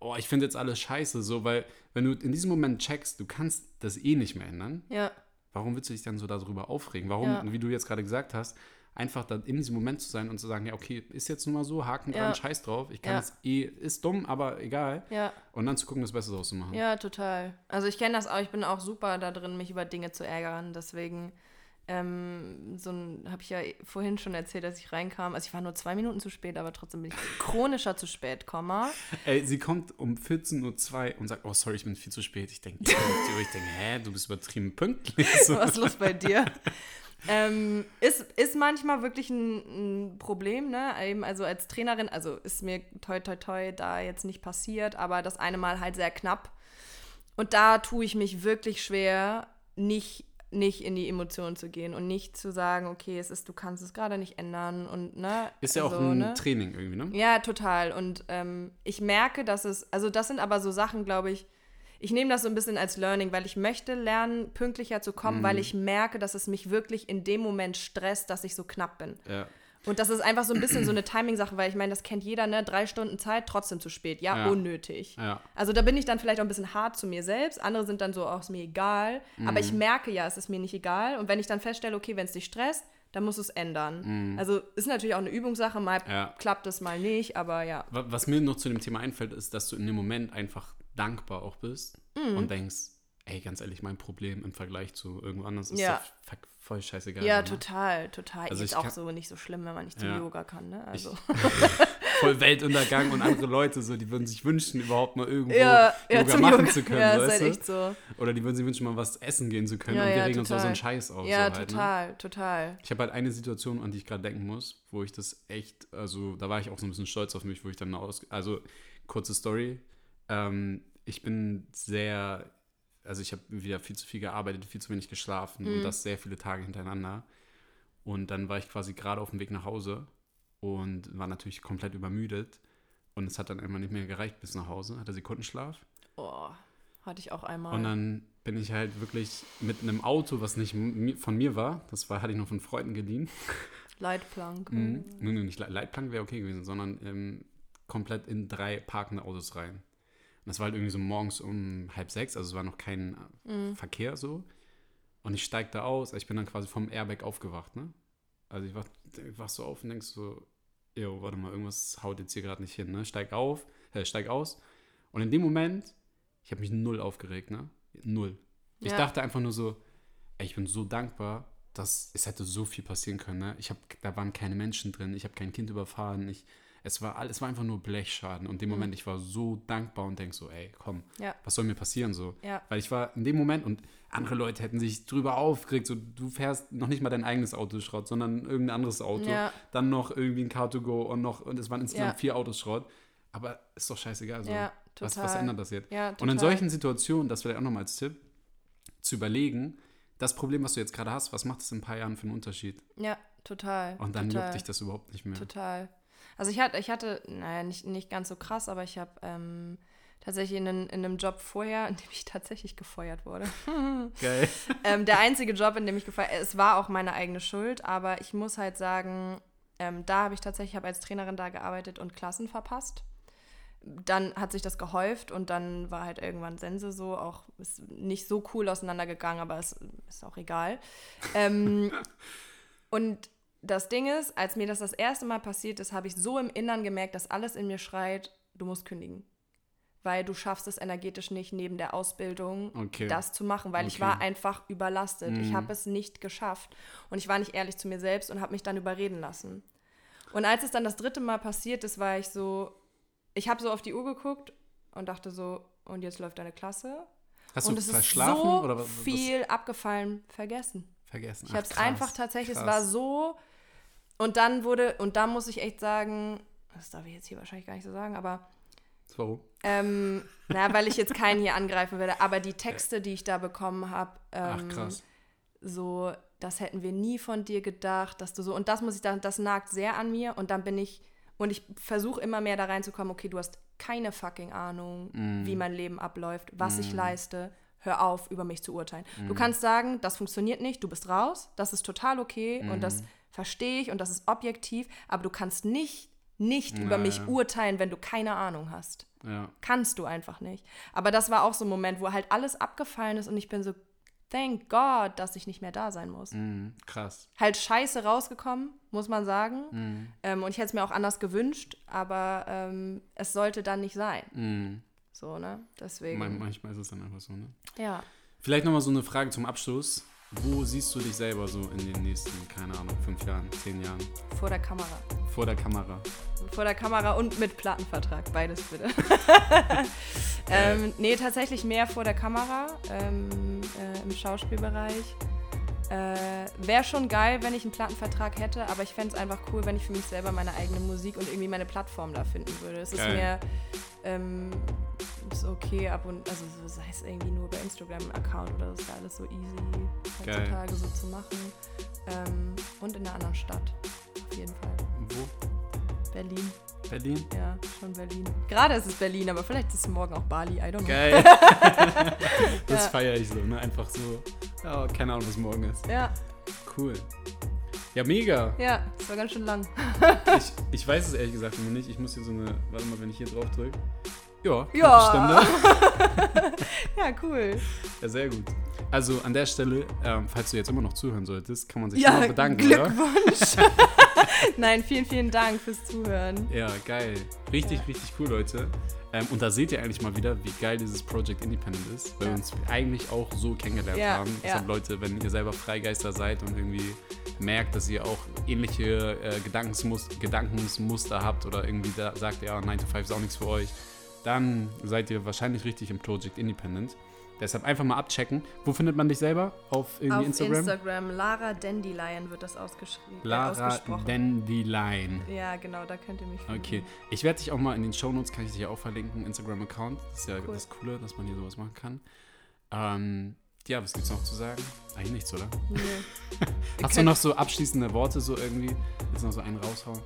oh, ich finde jetzt alles scheiße, so, weil wenn du in diesem Moment checkst, du kannst das eh nicht mehr ändern, ja, warum willst du dich dann so darüber aufregen? Warum, Ja. wie du jetzt gerade gesagt hast, einfach dann in diesem Moment zu sein und zu sagen, ja, okay, ist jetzt nun mal so, Haken dran, Ja. scheiß drauf, ich kann Ja. es eh, ist dumm, aber egal. ja, Und dann zu gucken, das Beste draus zu machen. ja, total. Also ich kenne das auch, ich bin auch super da drin, mich über Dinge zu ärgern. Deswegen, ähm, so ein, habe ich ja vorhin schon erzählt, dass ich reinkam. Also ich war nur zwei Minuten zu spät, aber trotzdem bin ich chronischer zu spät, Komma. Ey, sie kommt um 14.02 Uhr und sagt, oh, sorry, ich bin viel zu spät. Ich denke, ich denke, hä, du bist übertrieben pünktlich. So. Was ist los bei dir? Ähm, ist, ist manchmal wirklich ein, ein Problem, ne? Eben also als Trainerin, also ist mir toi toi toi da jetzt nicht passiert, aber das eine Mal halt sehr knapp. Und da tue ich mich wirklich schwer, nicht nicht in die Emotionen zu gehen und nicht zu sagen, okay, es ist, du kannst es gerade nicht ändern und ne. Ist ja auch so, ein ne? Training irgendwie, ne? Ja, total. Und ähm, ich merke, dass es, also das sind aber so Sachen, glaube ich, ich nehme das so ein bisschen als Learning, weil ich möchte lernen, pünktlicher zu kommen, Mhm. weil ich merke, dass es mich wirklich in dem Moment stresst, dass ich so knapp bin. Ja. Und das ist einfach so ein bisschen so eine Timing-Sache, weil ich meine, das kennt jeder, ne? Drei Stunden Zeit, trotzdem zu spät. Ja, Ja. unnötig. Ja. Also da bin ich dann vielleicht auch ein bisschen hart zu mir selbst. Andere sind dann so, auch ist mir egal. Aber Mhm. ich merke ja, es ist mir nicht egal. Und wenn ich dann feststelle, okay, wenn es dich stresst, dann musst du es ändern. Also ist natürlich auch eine Übungssache. Mal Mhm. Ja. klappt es, mal nicht. Aber ja. Wa- Was mir noch zu dem Thema einfällt, ist, dass du in dem Moment einfach dankbar auch bist Mhm. und denkst, ey, ganz ehrlich, mein Problem im Vergleich zu irgendwo anders ist Ja. doch voll scheißegal. Ja, ne? total, total. Also ich auch kann- so nicht so schlimm, wenn man nicht zum Ja. Yoga kann, ne? Also. Voll Weltuntergang und andere Leute so, die würden sich wünschen, überhaupt mal irgendwo ja, Yoga machen Yoga. zu können, Ja, ist weißt halt echt so. Oder die würden sich wünschen, mal was essen gehen zu können und wir regen uns auch so total. einen Scheiß auf. Ja, so halt, Ne? total, total. Ich habe halt eine Situation, an die ich gerade denken muss, wo ich das echt, also da war ich auch so ein bisschen stolz auf mich, wo ich dann aus, also kurze Story, ähm, ich bin sehr, also ich habe wieder viel zu viel gearbeitet, viel zu wenig geschlafen Mhm. und das sehr viele Tage hintereinander. Und dann war ich quasi gerade auf dem Weg nach Hause und war natürlich komplett übermüdet. Und es hat dann immer nicht mehr gereicht bis nach Hause, hatte Sekundenschlaf. Oh, hatte ich auch einmal. Und dann bin ich halt wirklich mit einem Auto, was nicht von mir war, das war, hatte ich noch von Freunden geliehen. Leitplank. Mhm. Nee, nee, nicht Le- Leitplank wäre okay gewesen, sondern ähm, komplett in drei parkende Autos rein. Und das war halt irgendwie so morgens um halb sechs, also es war noch kein äh, Mhm. Verkehr so. Und ich steig da aus, ich bin dann quasi vom Airbag aufgewacht, ne? Also ich wach, ich wach so auf und denk so, jo, warte mal, irgendwas haut jetzt hier gerade nicht hin, ne? Steig auf, äh, steig aus. Und in dem Moment, ich habe mich null aufgeregt, ne? Null. Ich Ja. dachte einfach nur so, ey, ich bin so dankbar, dass es hätte so viel passieren können, ne? Ich habe, da waren keine Menschen drin, ich habe kein Kind überfahren, ich, es war es war einfach nur Blechschaden. Und in dem Mhm. Moment, ich war so dankbar und denk so, ey, komm, Ja. was soll mir passieren so? Ja. Weil ich war in dem Moment und andere Leute hätten sich drüber aufgeregt, so du fährst noch nicht mal dein eigenes Auto Schrott, sondern irgendein anderes Auto, Ja. dann noch irgendwie ein Car2Go und noch, und es waren insgesamt vier Autos Schrott. Aber ist doch scheißegal. So. Ja, was, was ändert das jetzt? Und in solchen Situationen, das vielleicht auch nochmal als Tipp, zu überlegen, das Problem, was du jetzt gerade hast, was macht es in ein paar Jahren für einen Unterschied? Ja, total. Und dann total. juckt dich das überhaupt nicht mehr. Total. Also ich hatte, ich hatte, naja, nicht, nicht ganz so krass, aber ich habe ähm, tatsächlich in, einem- in einem Job vorher, in dem ich tatsächlich gefeuert wurde. Geil. ähm, der einzige Job, in dem ich gefeuert es war auch meine eigene Schuld, aber ich muss halt sagen, ähm, da habe ich tatsächlich, ich habe als Trainerin da gearbeitet und Klassen verpasst. Dann hat sich das gehäuft und dann war halt irgendwann Sense so, auch ist nicht so cool auseinandergegangen, aber es ist auch egal. Ähm, und das Ding ist, als mir das das erste Mal passiert ist, habe ich so im Innern gemerkt, dass alles in mir schreit, du musst kündigen. Weil du schaffst es energetisch nicht, neben der Ausbildung Okay. das zu machen, weil ich Okay. war einfach überlastet. Ich Mhm. habe es nicht geschafft. Und ich war nicht ehrlich zu mir selbst und habe mich dann überreden lassen. Und als es dann das dritte Mal passiert ist, war ich so, ich habe so auf die Uhr geguckt und dachte so, und jetzt läuft deine Klasse. Hast und du es verschlafen ist so oder was, viel abgefallen, vergessen. vergessen? Ich habe es einfach tatsächlich, es krass. war so. Und dann wurde, und da muss ich echt sagen, das darf ich jetzt hier wahrscheinlich gar nicht so sagen, aber Warum? ähm, na, weil ich jetzt keinen hier angreifen werde, aber die Texte, die ich da bekommen habe, Ach, ähm, krass. so, das hätten wir nie von dir gedacht, dass du so, und das muss ich sagen, das nagt sehr an mir und dann bin ich, und ich versuche immer mehr da reinzukommen, okay, du hast keine fucking Ahnung, Mm. wie mein Leben abläuft, was ich leiste, hör auf, über mich zu urteilen. Mm. Du kannst sagen, das funktioniert nicht, du bist raus, das ist total okay und Mm. das verstehe ich und das ist objektiv, aber du kannst nicht, nicht über Ja, mich ja. urteilen, wenn du keine Ahnung hast. Ja. Kannst du einfach nicht. Aber das war auch so ein Moment, wo halt alles abgefallen ist und ich bin so, thank God, dass ich nicht mehr da sein muss. Mhm. Krass. Halt scheiße rausgekommen, muss man sagen. Mhm. Ähm, und ich hätte es mir auch anders gewünscht, aber ähm, es sollte dann nicht sein. Mhm. So, ne? Deswegen. Man- Manchmal ist es dann einfach so, ne? ja. Vielleicht nochmal so eine Frage zum Abschluss. Wo siehst du dich selber so in den nächsten, keine Ahnung, fünf Jahren, zehn Jahren? Vor der Kamera. Vor der Kamera. Vor der Kamera und mit Plattenvertrag, beides bitte. ähm, nee, tatsächlich mehr vor der Kamera ähm, äh, im Schauspielbereich. Äh, Wäre schon geil, wenn ich einen Plattenvertrag hätte, aber ich fände es einfach cool, wenn ich für mich selber meine eigene Musik und irgendwie meine Plattform da finden würde. Es ist mir, ähm, ist okay ab und also so, sei es irgendwie nur bei Instagram-Account oder das ist ja alles so easy heutzutage so zu machen. Ähm, und in einer anderen Stadt. Auf jeden Fall. Wo? Berlin. Berlin? Ja, schon Berlin. Gerade ist es Berlin, aber vielleicht ist es morgen auch Bali. I don't know. Geil. das Ja. feiere ich so, ne? Einfach so, ja, keine Ahnung, was morgen ist. Ja, Cool. Ja, mega. ja, das war ganz schön lang. Ich, ich weiß es ehrlich gesagt noch nicht. Ich muss hier so eine, warte mal, wenn ich hier drauf drücke. Ja, Ja. Ja, cool. Ja, sehr gut. Also an der Stelle, ähm, falls du jetzt immer noch zuhören solltest, kann man sich Ja, mal bedanken, oder? Glückwunsch. Nein, vielen, vielen Dank fürs Zuhören. Ja, geil. Richtig, Ja. richtig cool, Leute. Ähm, und da seht ihr eigentlich mal wieder, wie geil dieses Project Independent ist, weil Ja. wir uns eigentlich auch so kennengelernt Ja, haben. ja. Leute, wenn ihr selber Freigeister seid und irgendwie merkt, dass ihr auch ähnliche äh, Gedankensmus Gedankensmuster habt oder irgendwie da sagt, ja, 9 to 5 ist auch nichts für euch, dann seid ihr wahrscheinlich richtig im Project Independent. Deshalb einfach mal abchecken. Wo findet man dich selber? Auf Auf Instagram? Instagram. Lara Dandelion wird das ausgeschrieben. Äh, Lara. Dandelion. ja, genau, da könnt ihr mich finden. Okay, ich werde dich auch mal in den Shownotes, kann ich dich ja auch verlinken, Instagram-Account. Das ist ja Cool. das Coole, dass man hier sowas machen kann. Ähm, ja, was gibt's noch zu sagen? Eigentlich nichts, oder? Nee. Hast du noch so abschließende Worte, so irgendwie? Jetzt noch so einen raushauen?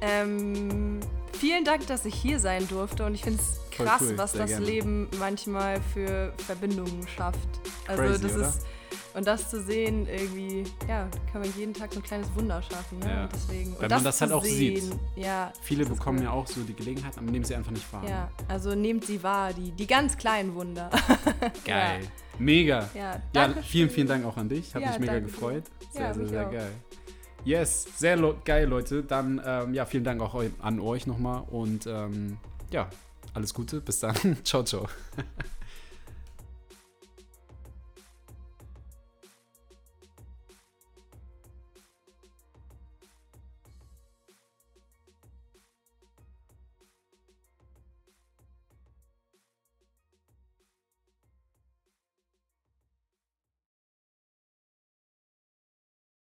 Ähm, vielen Dank, dass ich hier sein durfte und ich finde es krass, cool, was sehr das gerne. Leben manchmal für Verbindungen schafft. Also Crazy, das oder? ist und das zu sehen irgendwie, ja, kann man jeden Tag so ein kleines Wunder schaffen. Ne? Ja. Deswegen und man das halt auch sieht. Ja, Viele bekommen cool. ja auch so die Gelegenheit, aber nehmen sie einfach nicht wahr. Ja, also nehmt sie wahr, die, die ganz kleinen Wunder. Geil. Mega. Ja, Ja, vielen, vielen Dank auch an dich. Hat Ja, mich mega gefreut. Sehr, Ja, sehr, sehr auch. geil. Yes, sehr geil, Leute. Dann, ähm, ja, vielen Dank auch an euch nochmal und ähm, ja, alles Gute. Bis dann. ciao, ciao.